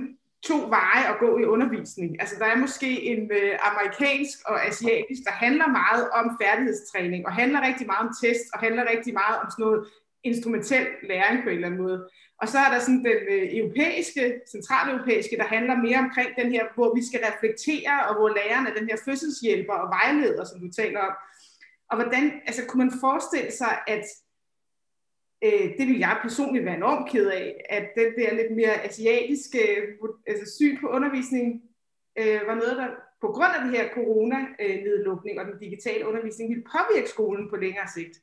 to veje at gå i undervisning. Altså der er måske en øh, amerikansk og asiatisk, der handler meget om færdighedstræning, og handler rigtig meget om test, og handler rigtig meget om sådan noget instrumentel læring på en eller anden måde. Og så er der sådan den øh, europæiske, centraleuropæiske, der handler mere omkring den her, hvor vi skal reflektere, og hvor lærerne er den her fødselshjælper og vejleder, som du taler om. Og hvordan, altså kunne man forestille sig, at øh, det vil jeg personligt være enormt ked af, at den der lidt mere asiatiske altså syn på undervisning øh, var noget, der på grund af det her corona-nedlukning øh, og den digitale undervisning ville påvirke skolen på længere sigt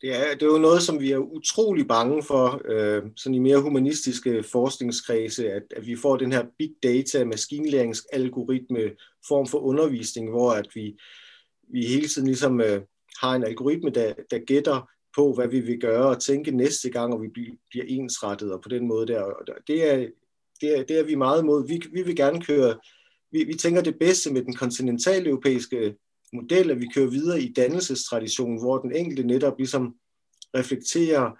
det er, det er jo noget, som vi er utrolig bange for, øh, sådan i mere humanistiske forskningskredse, at, at vi får den her big data, maskinlæringsalgoritme form for undervisning, hvor at vi, vi hele tiden ligesom øh, har en algoritme, der, der gætter på, hvad vi vil gøre og tænke næste gang, og vi bliver ensrettet, og på den måde der. Og det er, det er, det er vi meget imod. Vi, vi vil gerne køre, vi, vi tænker det bedste med den kontinentaleuropæiske model, at vi kører videre i dannelsestraditionen, hvor den enkelte netop ligesom reflekterer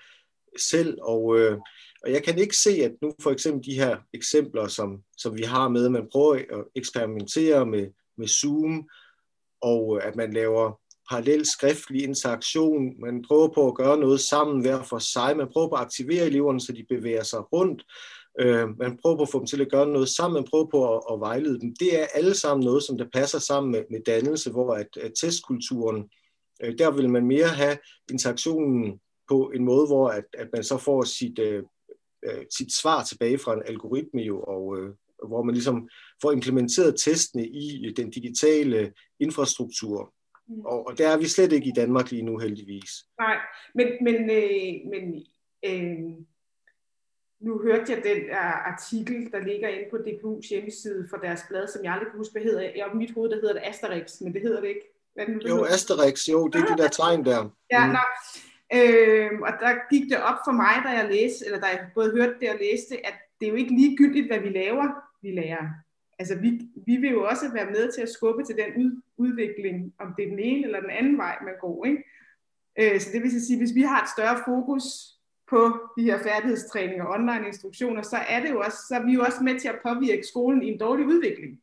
selv, og, øh, og jeg kan ikke se, at nu for eksempel de her eksempler, som, som vi har med, at man prøver at eksperimentere med, med Zoom, og at man laver parallel skriftlig interaktion, man prøver på at gøre noget sammen hver for sig, man prøver på at aktivere eleverne, så de bevæger sig rundt, Øh, man prøver på at få dem til at gøre noget sammen, man prøver på at, at vejlede dem. Det er alle sammen noget, som der passer sammen med, med dannelse, hvor at, at testkulturen, øh, der vil man mere have interaktionen på en måde, hvor at, at man så får sit, øh, øh, sit svar tilbage fra en algoritme jo, og øh, hvor man ligesom får implementeret testene i den digitale infrastruktur. Mm. Og, og der er vi slet ikke i Danmark lige nu, heldigvis. Nej, men, men, øh, men øh, nu hørte jeg den uh, artikel, der ligger inde på DPU's hjemmeside for deres blad, som jeg aldrig kan huske, hvad hedder. Jeg i mit hoved, der hedder det Asterix, men det hedder det ikke. Hvad det nu, det jo, hedder? Asterix, jo, det er ah, de der tegn der. Ja, mm. nå. Øh, og der gik det op for mig, da jeg læste, eller da jeg både hørte det og læste, at det er jo ikke ligegyldigt, hvad vi laver, vi lærer. Altså, vi, vi vil jo også være med til at skubbe til den ud, udvikling, om det er den ene eller den anden vej, man går. Ikke? Øh, så det vil sige, hvis vi har et større fokus på de her færdighedstræninger, og online instruktioner, så er, det jo også, så er vi jo også med til at påvirke skolen i en dårlig udvikling.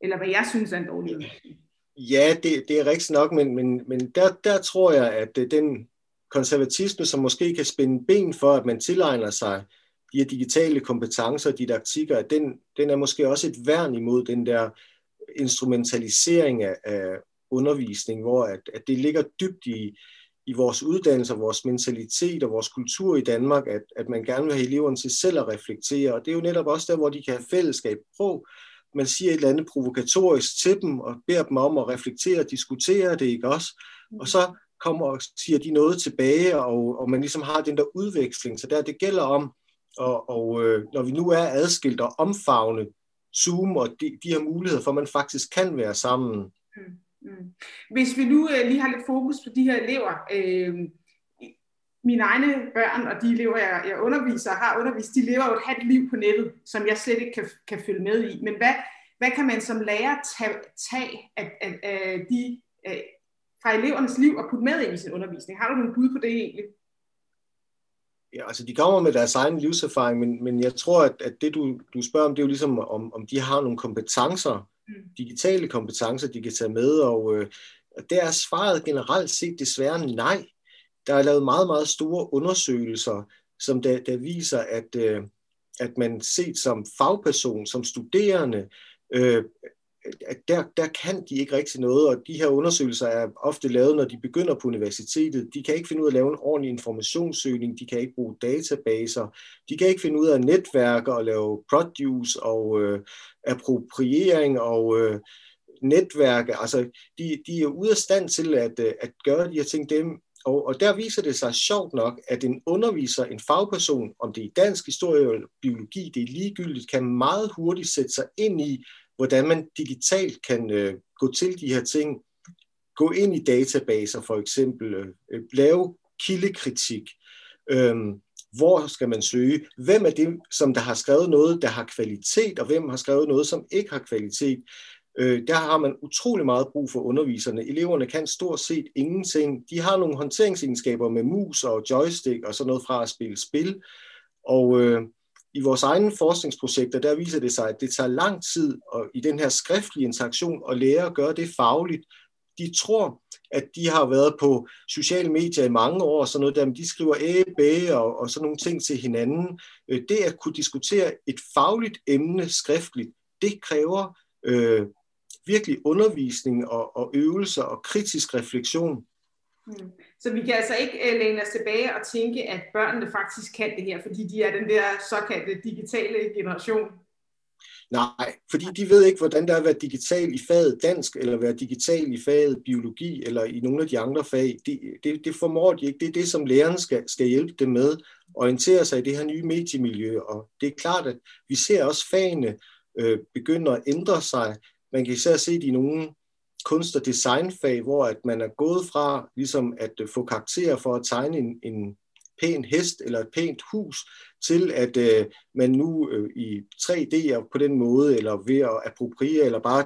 Eller hvad jeg synes er en dårlig udvikling. Ja, det, det er rigtigt nok, men, men, men der, der tror jeg, at den konservatisme, som måske kan spænde ben for, at man tilegner sig de her digitale kompetencer og didaktikker, den, den er måske også et værn imod den der instrumentalisering af, af undervisning, hvor at, at det ligger dybt i, i vores uddannelse, vores mentalitet og vores kultur i Danmark, at, at man gerne vil have eleverne til selv at reflektere. Og det er jo netop også der, hvor de kan have fællesskab på. Man siger et eller andet provokatorisk til dem og beder dem om at reflektere og diskutere det, ikke også? Og så kommer og siger de noget tilbage, og, og man ligesom har den der udveksling. Så der det gælder om, og, og øh, når vi nu er adskilt og omfavne Zoom og de, de her muligheder for, at man faktisk kan være sammen. Mm. Mm. Hvis vi nu øh, lige har lidt fokus på de her elever, øh, mine egne børn og de elever, jeg, jeg underviser og har undervist, de lever jo et halvt liv på nettet, som jeg slet ikke kan, kan følge med i. Men hvad, hvad kan man som lærer tage, tage af, af, af de, af, fra elevernes liv og putte med ind i sin undervisning? Har du nogle bud på det egentlig? Ja, altså de kommer med deres egen livserfaring, men, men jeg tror, at, at det du, du spørger om, det er jo ligesom, om, om de har nogle kompetencer. Mm. digitale kompetencer, de kan tage med, og, øh, der er svaret generelt set desværre nej. Der er lavet meget, meget store undersøgelser, som der, der viser, at, øh, at man set som fagperson, som studerende, øh, der, der kan de ikke rigtig noget, og de her undersøgelser er ofte lavet, når de begynder på universitetet. De kan ikke finde ud af at lave en ordentlig informationssøgning, de kan ikke bruge databaser, de kan ikke finde ud af netværke og lave produce og øh, appropriering og øh, netværke. Altså, de, de er ude af stand til at, øh, at gøre de her ting. Dem, og, og der viser det sig sjovt nok, at en underviser, en fagperson, om det er dansk historie eller biologi, det er ligegyldigt, kan meget hurtigt sætte sig ind i, hvordan man digitalt kan øh, gå til de her ting, gå ind i databaser for eksempel, øh, øh lave kildekritik, øh, hvor skal man søge, hvem er det, som der har skrevet noget, der har kvalitet, og hvem har skrevet noget, som ikke har kvalitet. Øh, der har man utrolig meget brug for underviserne. Eleverne kan stort set ingenting. De har nogle håndteringsegenskaber med mus og joystick og sådan noget fra at spille spil. Og øh, i vores egne forskningsprojekter, der viser det sig, at det tager lang tid og i den her skriftlige interaktion at lære at gøre det fagligt. De tror, at de har været på sociale medier i mange år, og sådan noget der, men de skriver æ, og, og sådan nogle ting til hinanden. Øh, det at kunne diskutere et fagligt emne skriftligt, det kræver øh, virkelig undervisning og, og øvelser og kritisk refleksion. Mm. Så vi kan altså ikke uh, læne os tilbage og tænke, at børnene faktisk kan det her, fordi de er den der såkaldte digitale generation. Nej, fordi de ved ikke, hvordan der er at være digital i faget dansk, eller være digital i faget biologi, eller i nogle af de andre fag. Det, det, det formår de ikke. Det er det, som lærerne skal, skal hjælpe dem med, at orientere sig i det her nye mediemiljø. Og det er klart, at vi ser også fagene øh, begynde at ændre sig. Man kan især se det i nogle kunst- og designfag, hvor at man er gået fra ligesom at øh, få karakterer for at tegne en, en pæn hest eller et pænt hus, til at øh, man nu øh, i 3D på den måde, eller ved at appropriere, eller bare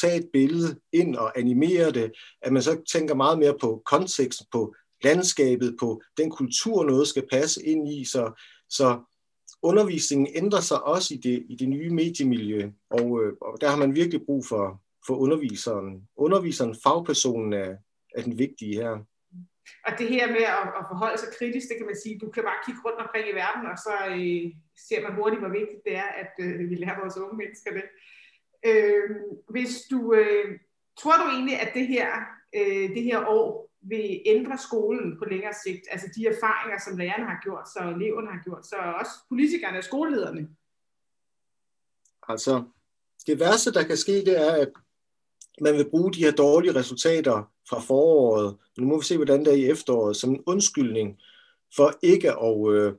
tage et billede ind og animere det, at man så tænker meget mere på konteksten, på landskabet, på den kultur, noget skal passe ind i, så, så undervisningen ændrer sig også i det, i det nye mediemiljø, og, øh, og der har man virkelig brug for, for underviseren. Underviseren, fagpersonen er, er den vigtige her. Og det her med at, at forholde sig kritisk, det kan man sige, du kan bare kigge rundt omkring i verden, og så øh, ser man hurtigt, hvor vigtigt det er, at øh, vi lærer vores unge mennesker det. Øh, hvis du, øh, tror du egentlig, at det her, øh, det her år vil ændre skolen på længere sigt? Altså de erfaringer, som lærerne har gjort, så eleverne har gjort, så også politikerne og skolelederne? Altså, det værste, der kan ske, det er, at man vil bruge de her dårlige resultater fra foråret, nu må vi se, hvordan det er i efteråret, som en undskyldning for ikke at øh,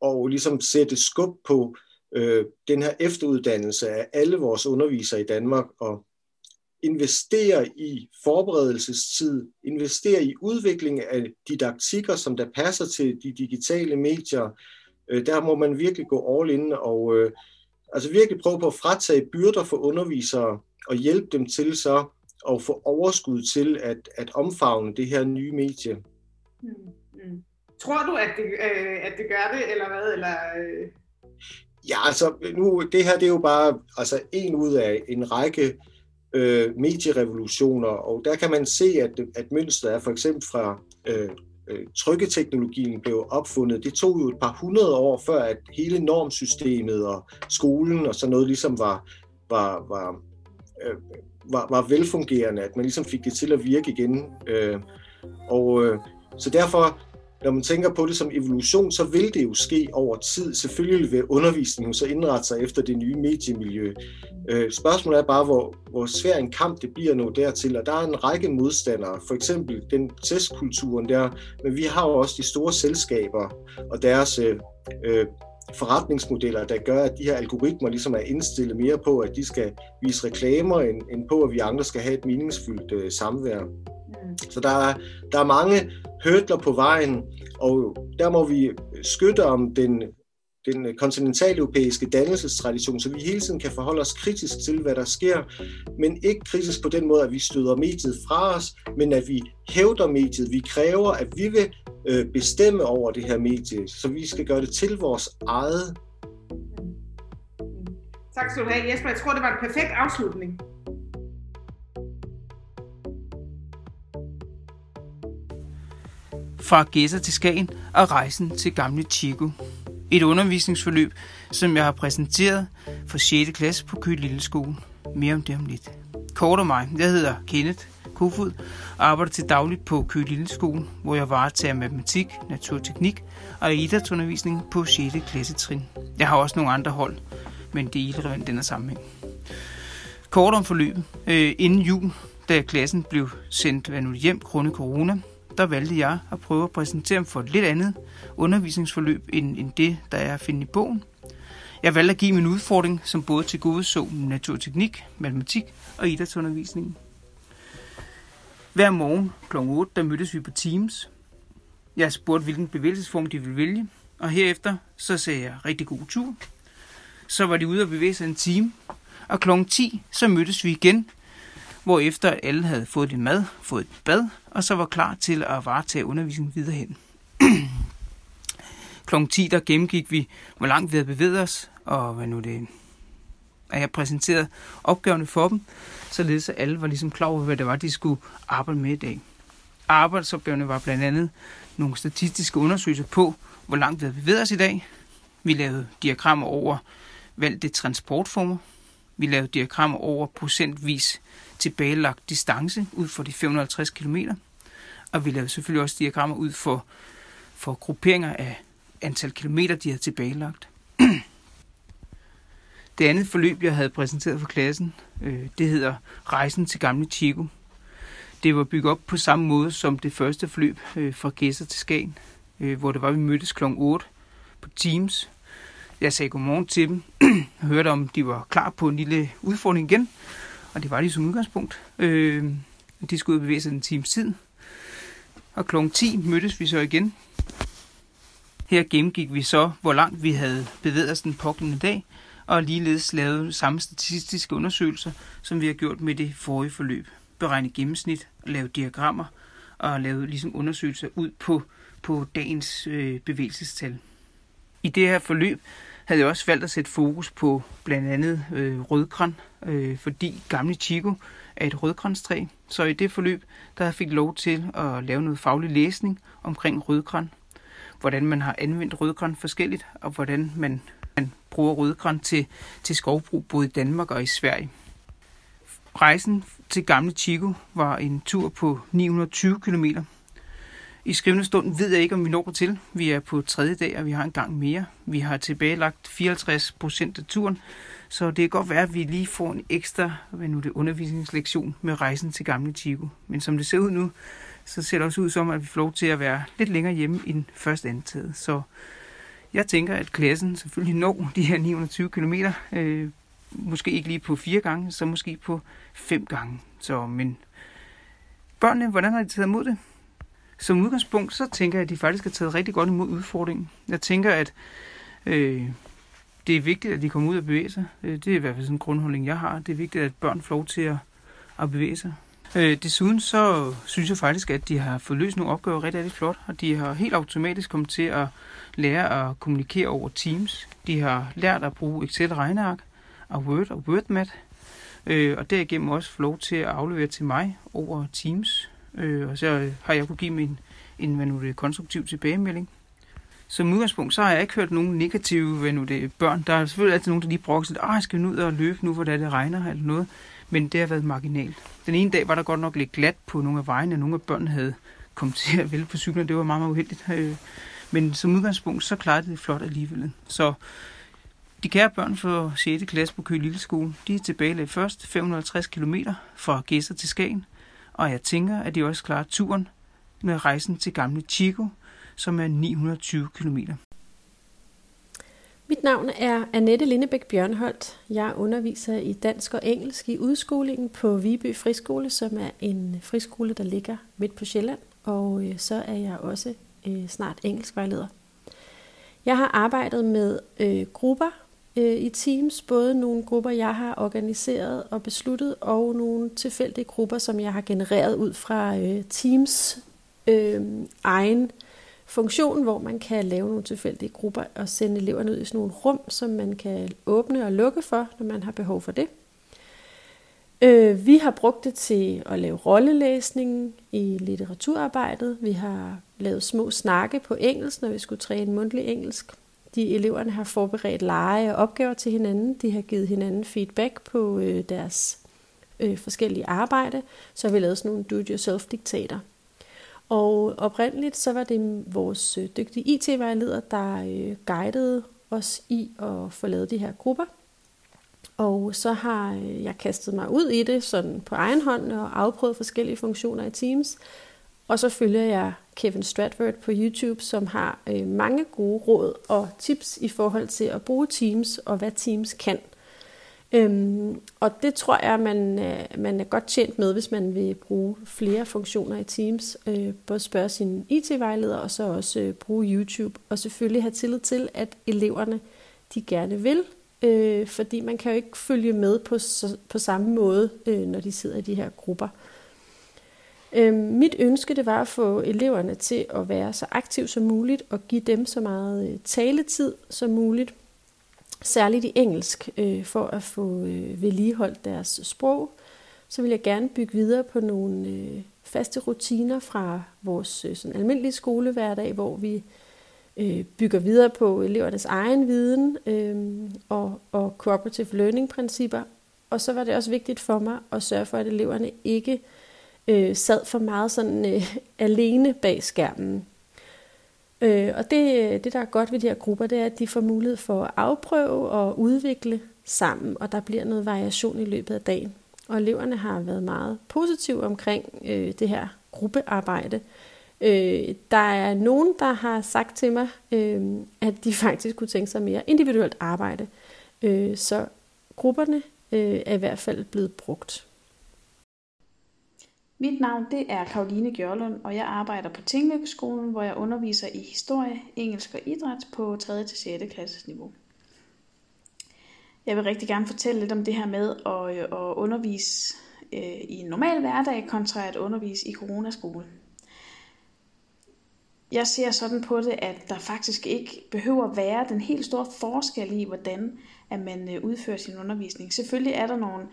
og ligesom sætte skub på øh, den her efteruddannelse af alle vores undervisere i Danmark, og investere i forberedelsestid, investere i udvikling af didaktikker, som der passer til de digitale medier. Øh, der må man virkelig gå all in og øh, altså virkelig prøve på at fratage byrder for undervisere, og hjælpe dem til så at få overskud til at, at omfavne det her nye medie. Mm, mm. Tror du, at det, øh, at det gør det, eller hvad? Eller, øh... Ja, altså nu, det her det er jo bare altså, en ud af en række øh, medierevolutioner, og der kan man se, at, at mønstret er for eksempel fra øh, øh, trykketeknologien blev opfundet. Det tog jo et par hundrede år før, at hele normsystemet og skolen og sådan noget ligesom var, var, var øh, var, var velfungerende, at man ligesom fik det til at virke igen. Øh, og øh, så derfor når man tænker på det som evolution, så vil det jo ske over tid. Selvfølgelig vil undervisningen så indrette sig efter det nye mediemiljø. Øh, spørgsmålet er bare, hvor, hvor svær en kamp det bliver nu dertil, og der er en række modstandere, for eksempel den testkulturen der, men vi har jo også de store selskaber og deres øh, øh, forretningsmodeller, der gør, at de her algoritmer ligesom er indstillet mere på, at de skal vise reklamer, end, end på, at vi andre skal have et meningsfyldt øh, samvær. Mm. Så der er, der er mange hørtler på vejen, og der må vi skytte om den, den kontinentaleuropæiske dannelsestradition, så vi hele tiden kan forholde os kritisk til, hvad der sker, men ikke kritisk på den måde, at vi støder mediet fra os, men at vi hævder mediet. Vi kræver, at vi vil øh, bestemme over det her medie, så vi skal gøre det til vores eget. Tak skal du have, Jesper. Jeg tror, det var en perfekt afslutning. fra Gæsser til Skagen og rejsen til Gamle Chico. Et undervisningsforløb, som jeg har præsenteret for 6. klasse på Køge Lille Skole. Mere om det om lidt. Kort om mig. Jeg hedder Kenneth Kofod og arbejder til dagligt på Køge Lille Skole, hvor jeg varetager matematik, naturteknik og idrætsundervisning på 6. klassetrin. Jeg har også nogle andre hold, men det er irrelevant den her sammenhæng. Kort om forløbet. Øh, inden jul, da klassen blev sendt hjem grundet corona, der valgte jeg at prøve at præsentere dem for et lidt andet undervisningsforløb end, end det, der er at finde i bogen. Jeg valgte at give min udfordring, som både til gode så naturteknik, matematik og idrætsundervisning. Hver morgen kl. 8, der mødtes vi på Teams. Jeg spurgte, hvilken bevægelsesform de ville vælge, og herefter så sagde jeg rigtig god tur. Så var de ude og bevæge sig en time, og kl. 10 så mødtes vi igen hvor efter alle havde fået lidt mad, fået et bad, og så var klar til at varetage undervisningen videre hen. Klokken 10 der gennemgik vi, hvor langt vi havde bevæget os, og hvad nu det at jeg præsenterede opgaverne for dem, således at alle var ligesom klar over, hvad det var, de skulle arbejde med i dag. Arbejdsopgaverne var blandt andet nogle statistiske undersøgelser på, hvor langt vi havde bevæget os i dag. Vi lavede diagrammer over valgte transportformer. Vi lavede diagrammer over procentvis tilbagelagt distance ud for de 550 km. Og vi lavede selvfølgelig også diagrammer ud for, for grupperinger af antal kilometer, de havde tilbagelagt. Det andet forløb, jeg havde præsenteret for klassen, øh, det hedder Rejsen til Gamle Chico. Det var bygget op på samme måde som det første forløb øh, fra Gæsser til Skagen, øh, hvor det var, vi mødtes kl. 8 på Teams. Jeg sagde godmorgen til dem, og hørte om de var klar på en lille udfordring igen, og det var de som udgangspunkt. Øh, de skulle ud bevæge sig en times tid. Og kl. 10 mødtes vi så igen. Her gennemgik vi så, hvor langt vi havde bevæget os den pågældende dag, og ligeledes lavet samme statistiske undersøgelser, som vi har gjort med det forrige forløb. Beregne gennemsnit, lave diagrammer og lave ligesom undersøgelser ud på, på dagens øh, bevægelsestal. I det her forløb havde jeg også valgt at sætte fokus på blandt andet øh, rødgræn, øh, fordi gamle Chico er et rødgrænstræ. Så i det forløb, der fik jeg lov til at lave noget faglig læsning omkring rødgræn, Hvordan man har anvendt rødgræn forskelligt, og hvordan man, man bruger rødgræn til, til skovbrug både i Danmark og i Sverige. Rejsen til gamle Chico var en tur på 920 km, i skrivende stund ved jeg ikke, om vi når til. Vi er på tredje dag, og vi har en gang mere. Vi har tilbagelagt 54 procent af turen, så det kan godt være, at vi lige får en ekstra hvad nu det, undervisningslektion med rejsen til Gamle Chico. Men som det ser ud nu, så ser det også ud som, at vi får lov til at være lidt længere hjemme end først antaget. Så jeg tænker, at klassen selvfølgelig når de her 920 km. Øh, måske ikke lige på fire gange, så måske på fem gange. Så, men børnene, hvordan har de taget imod det? som udgangspunkt, så tænker jeg, at de faktisk har taget rigtig godt imod udfordringen. Jeg tænker, at øh, det er vigtigt, at de kommer ud og bevæger sig. Øh, det er i hvert fald sådan en grundholdning, jeg har. Det er vigtigt, at børn får lov til at, at bevæge sig. Øh, desuden så synes jeg faktisk, at de har fået løst nogle opgaver rigtig, rigtig flot, og de har helt automatisk kommet til at lære at kommunikere over Teams. De har lært at bruge Excel-regneark og Word og WordMat, øh, og derigennem også få lov til at aflevere til mig over Teams. Øh, og så har jeg kunne give min en hvad nu det, konstruktiv tilbagemelding. Som udgangspunkt, så har jeg ikke hørt nogen negative hvad nu det, børn. Der er selvfølgelig altid nogen, der lige brokker sig, at skal vi ud og løbe nu, hvor det regner eller noget. men det har været marginalt. Den ene dag var der godt nok lidt glat på nogle af vejene, nogle af børnene havde kommet til at vælge på cyklen, det var meget, meget uheldigt. Øh, men som udgangspunkt, så klarede det flot alligevel. Så de kære børn fra 6. klasse på Køge Lille Skole, de er tilbage først 550 km fra Gæsser til Skagen, og jeg tænker, at de også klarer turen med rejsen til gamle Chico, som er 920 km. Mit navn er Annette Lindebæk Bjørnholdt. Jeg underviser i dansk og engelsk i udskolingen på Viby Friskole, som er en friskole, der ligger midt på Sjælland. Og øh, så er jeg også øh, snart engelskvejleder. Jeg har arbejdet med øh, grupper øh, i Teams, både nogle grupper, jeg har organiseret og besluttet, og nogle tilfældige grupper, som jeg har genereret ud fra øh, Teams øh, egen funktion, hvor man kan lave nogle tilfældige grupper og sende eleverne ud i sådan nogle rum, som man kan åbne og lukke for, når man har behov for det. Øh, vi har brugt det til at lave rollelæsning i litteraturarbejdet. Vi har lavet små snakke på engelsk, når vi skulle træne mundtlig engelsk. De eleverne har forberedt lege og opgaver til hinanden. De har givet hinanden feedback på øh, deres øh, forskellige arbejde. Så har vi lavet sådan nogle do-it-yourself-diktater. Og oprindeligt så var det vores øh, dygtige IT-vejleder, der øh, guidede os i at få lavet de her grupper. Og så har øh, jeg kastet mig ud i det sådan på egen hånd og afprøvet forskellige funktioner i Teams. Og så følger jeg Kevin Stratford på YouTube, som har øh, mange gode råd og tips i forhold til at bruge Teams og hvad Teams kan. Øhm, og det tror jeg, man, øh, man er godt tjent med, hvis man vil bruge flere funktioner i Teams. Øh, både spørge sin IT-vejleder, og så også øh, bruge YouTube. Og selvfølgelig have tillid til, at eleverne de gerne vil, øh, fordi man kan jo ikke følge med på, på samme måde, øh, når de sidder i de her grupper. Øh, mit ønske det var at få eleverne til at være så aktive som muligt og give dem så meget øh, taletid som muligt særligt i engelsk, øh, for at få øh, vedligeholdt deres sprog, så vil jeg gerne bygge videre på nogle øh, faste rutiner fra vores øh, sådan almindelige skolehverdag, hvor vi øh, bygger videre på elevernes egen viden øh, og, og cooperative learning-principper. Og så var det også vigtigt for mig at sørge for, at eleverne ikke øh, sad for meget sådan øh, alene bag skærmen. Øh, og det, øh, det, der er godt ved de her grupper, det er, at de får mulighed for at afprøve og udvikle sammen, og der bliver noget variation i løbet af dagen. Og eleverne har været meget positive omkring øh, det her gruppearbejde. Øh, der er nogen, der har sagt til mig, øh, at de faktisk kunne tænke sig mere individuelt arbejde. Øh, så grupperne øh, er i hvert fald blevet brugt. Mit navn det er Karoline Gjørlund, og jeg arbejder på Tinglykkeskolen, hvor jeg underviser i historie, engelsk og idræt på 3. til 6. klasses niveau. Jeg vil rigtig gerne fortælle lidt om det her med at, øh, at undervise øh, i en normal hverdag kontra at undervise i coronaskole. Jeg ser sådan på det, at der faktisk ikke behøver at være den helt store forskel i, hvordan at man øh, udfører sin undervisning. Selvfølgelig er der nogle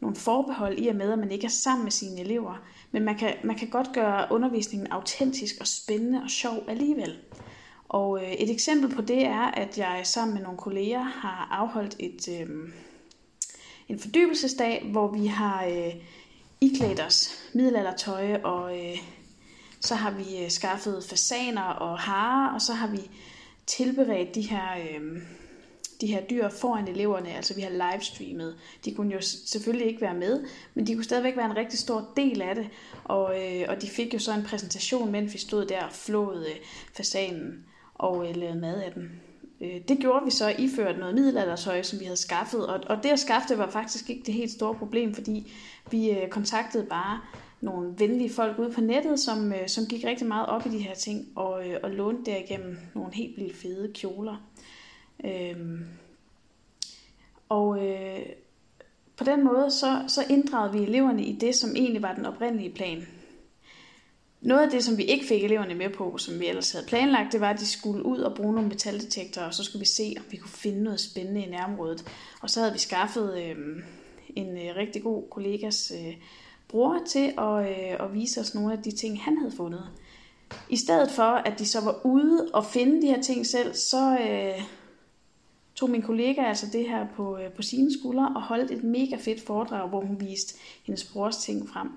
nogle forbehold i og med, at man ikke er sammen med sine elever. Men man kan, man kan godt gøre undervisningen autentisk og spændende og sjov alligevel. Og øh, et eksempel på det er, at jeg sammen med nogle kolleger har afholdt et, øh, en fordybelsesdag, hvor vi har øh, iklædt os middelaldertøj, og øh, så har vi øh, skaffet fasaner og harer, og så har vi tilberedt de her... Øh, de her dyr foran eleverne, altså vi har livestreamet. De kunne jo selvfølgelig ikke være med, men de kunne stadigvæk være en rigtig stor del af det, og, øh, og de fik jo så en præsentation, mens vi stod der og flåede øh, fasanen og øh, lavede mad af den. Øh, det gjorde vi så iført noget middelaldertøj, som vi havde skaffet, og, og det at skaffe det var faktisk ikke det helt store problem, fordi vi øh, kontaktede bare nogle venlige folk ude på nettet, som, øh, som gik rigtig meget op i de her ting, og, øh, og lånte derigennem nogle helt vildt fede kjoler. Øhm, og øh, på den måde, så, så inddragede vi eleverne i det, som egentlig var den oprindelige plan. Noget af det, som vi ikke fik eleverne med på, som vi ellers havde planlagt, det var, at de skulle ud og bruge nogle metaldetektorer, og så skulle vi se, om vi kunne finde noget spændende i nærområdet. Og så havde vi skaffet øh, en øh, rigtig god kollegas øh, bror til at, øh, at vise os nogle af de ting, han havde fundet. I stedet for, at de så var ude og finde de her ting selv, så, øh, tog min kollega altså det her på, øh, på sine skuldre og holdt et mega fedt foredrag, hvor hun viste hendes brors ting frem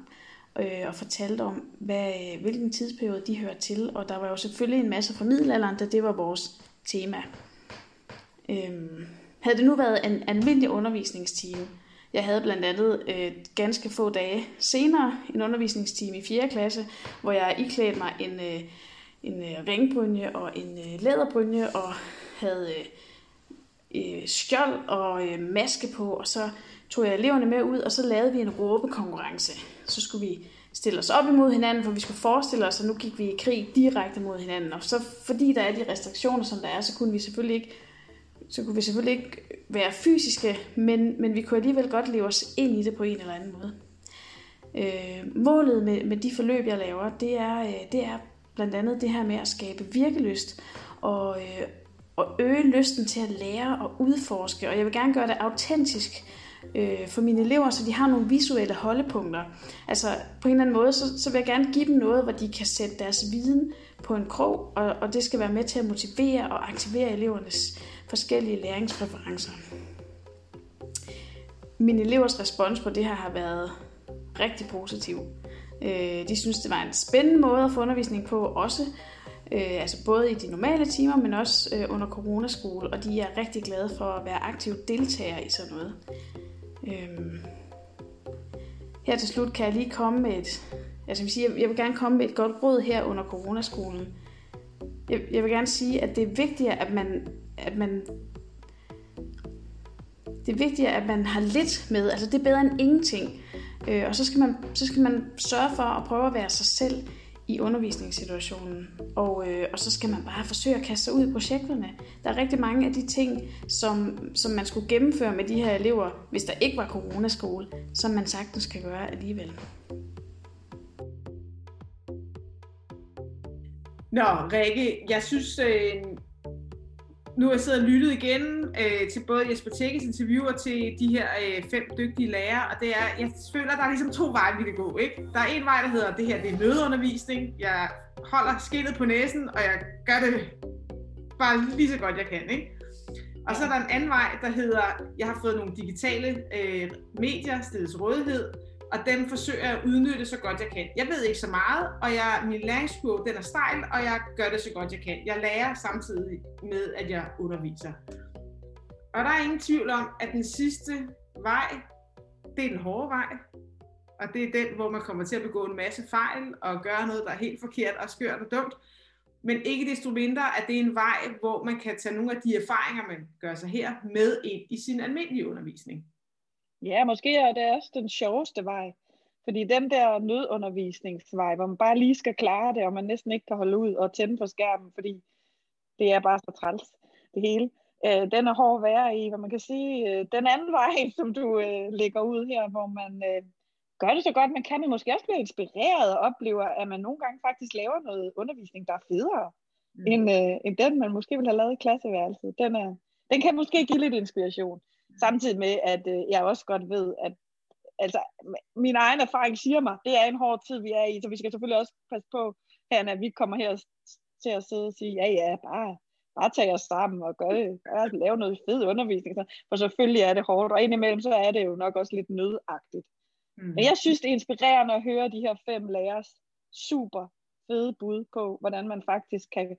øh, og fortalte om, hvad, øh, hvilken tidsperiode de hører til. Og der var jo selvfølgelig en masse fra middelalderen, da det var vores tema. Øh, havde det nu været en almindelig undervisningstime, jeg havde blandt andet øh, ganske få dage senere en undervisningstime i 4. klasse, hvor jeg iklædte mig en, øh, en øh, ringbrynje og en øh, læderbrynje og havde øh, øh, skjold og øh, maske på, og så tog jeg eleverne med ud, og så lavede vi en råbekonkurrence. Så skulle vi stille os op imod hinanden, for vi skulle forestille os, at nu gik vi i krig direkte mod hinanden. Og så fordi der er de restriktioner, som der er, så kunne vi selvfølgelig ikke så kunne vi selvfølgelig ikke være fysiske, men, men vi kunne alligevel godt leve os ind i det på en eller anden måde. Øh, målet med, med de forløb, jeg laver, det er, øh, det er blandt andet det her med at skabe virkelyst og, øh, og øge lysten til at lære og udforske. Og jeg vil gerne gøre det autentisk øh, for mine elever, så de har nogle visuelle holdepunkter. Altså på en eller anden måde, så, så vil jeg gerne give dem noget, hvor de kan sætte deres viden på en krog, og, og det skal være med til at motivere og aktivere elevernes forskellige læringspræferencer. Mine elevers respons på det her har været rigtig positiv. Øh, de synes, det var en spændende måde at få undervisning på, også øh, altså både i de normale timer, men også øh, under coronaskole, og de er rigtig glade for at være aktive deltagere i sådan noget. Øh, her til slut kan jeg lige komme med et, altså vil sige, jeg vil gerne komme med et godt råd her under coronaskolen. Jeg, jeg vil gerne sige, at det er vigtigt, at man at man det er vigtigt, at man har lidt med. Altså det er bedre end ingenting. Øh, og så skal, man, så skal man sørge for at prøve at være sig selv i undervisningssituationen. Og, øh, og så skal man bare forsøge at kaste sig ud i projekterne. Der er rigtig mange af de ting, som, som man skulle gennemføre med de her elever, hvis der ikke var coronaskole, som man sagtens kan gøre alligevel. Nå, Rikke, jeg synes, øh, nu har jeg siddet og lyttet igen øh, til både Jesper Tækkes interview og til de her øh, fem dygtige lærere, og det er, jeg føler, at der er ligesom to veje, vi kan gå. Ikke? Der er en vej, der hedder, det her det er nødundervisning. Jeg holder skillet på næsen, og jeg gør det bare lige så godt, jeg kan. Ikke? Og så er der en anden vej, der hedder, jeg har fået nogle digitale øh, medier stillet til rådighed, og dem forsøger jeg at udnytte så godt jeg kan. Jeg ved ikke så meget, og jeg, min læringskurve den er stejl, og jeg gør det så godt jeg kan. Jeg lærer samtidig med, at jeg underviser. Og der er ingen tvivl om, at den sidste vej, det er den hårde vej. Og det er den, hvor man kommer til at begå en masse fejl og gøre noget, der er helt forkert og skørt og dumt. Men ikke desto mindre, at det er en vej, hvor man kan tage nogle af de erfaringer, man gør sig her, med ind i sin almindelige undervisning. Ja, måske er det også den sjoveste vej. Fordi den der nødundervisningsvej, hvor man bare lige skal klare det, og man næsten ikke kan holde ud og tænde på skærmen, fordi det er bare så træls, det hele. Øh, den er hård at være i, hvor man kan sige, øh, den anden vej, som du øh, lægger ud her, hvor man øh, gør det så godt, man kan, men måske også blive inspireret og oplever, at man nogle gange faktisk laver noget undervisning, der er federe, mm. end, øh, end den, man måske ville have lavet i klasseværelset. Den, er, den kan måske give lidt inspiration. Samtidig med, at øh, jeg også godt ved, at altså, min egen erfaring siger mig, det er en hård tid, vi er i, så vi skal selvfølgelig også passe på, her, at vi kommer her til at sidde og sige, ja ja, bare, bare tage os sammen og gøre, gøre, lave noget fed undervisning. Så, for selvfølgelig er det hårdt, og indimellem så er det jo nok også lidt nødagtigt. Mm. Men jeg synes, det er inspirerende at høre de her fem lærers super fede bud på, hvordan man faktisk kan,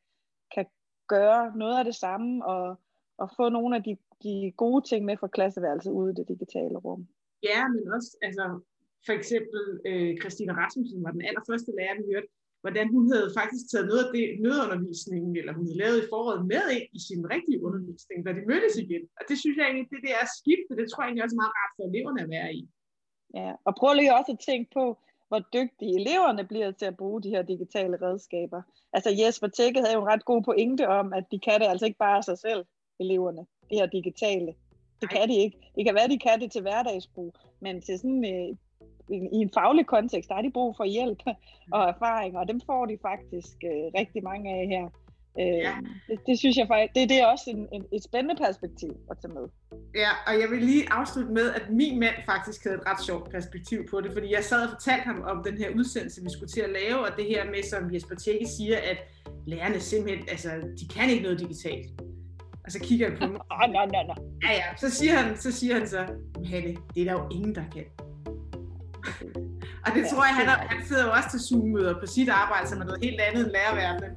kan gøre noget af det samme, og, og få nogle af de de gode ting med fra klasseværelset ude i det digitale rum. Ja, men også, altså, for eksempel øh, Christina Rasmussen var den allerførste lærer, vi hørte, hvordan hun havde faktisk taget noget af det nødundervisningen, eller hun havde lavet i foråret med ind i sin rigtige undervisning, da de mødtes igen. Og det synes jeg egentlig, det der skifte, det tror jeg egentlig også er meget rart for eleverne at være i. Ja, og prøv lige også at tænke på, hvor dygtige eleverne bliver til at bruge de her digitale redskaber. Altså Jesper Tække havde jo en ret god pointe om, at de kan det altså ikke bare af sig selv, eleverne det her digitale. Det kan de ikke. Det kan være, de kan det til hverdagsbrug, men til sådan øh, i en faglig kontekst, der er de brug for hjælp og erfaring, og dem får de faktisk øh, rigtig mange af her. Øh, ja. det, det synes jeg faktisk, det, det er også en, en, et spændende perspektiv at tage med. Ja, og jeg vil lige afslutte med, at min mand faktisk havde et ret sjovt perspektiv på det, fordi jeg sad og fortalte ham om den her udsendelse, vi skulle til at lave, og det her med, som Jesper Tjekke siger, at lærerne simpelthen, altså, de kan ikke noget digitalt. Og så kigger han på mig. Åh, nå, nå, nå. Ja, ja. Så siger han så, siger han så Hanne, det er der jo ingen, der kan. Og det Ja, tror jeg, han, er, han sidder jo også til Zoom-møder på sit arbejde, som er noget helt andet end lærerverdenen.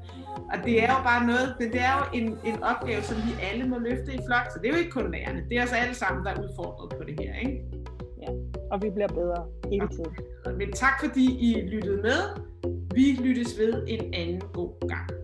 Og det er jo bare noget, det, det er jo en, en opgave, som vi alle må løfte i flok. Så det er jo ikke kun lærerne, det er os alle sammen, der er udfordret på det her. Ikke? Og vi bliver bedre hele tiden. Men tak fordi I lyttede med. Vi lyttes ved en anden god gang.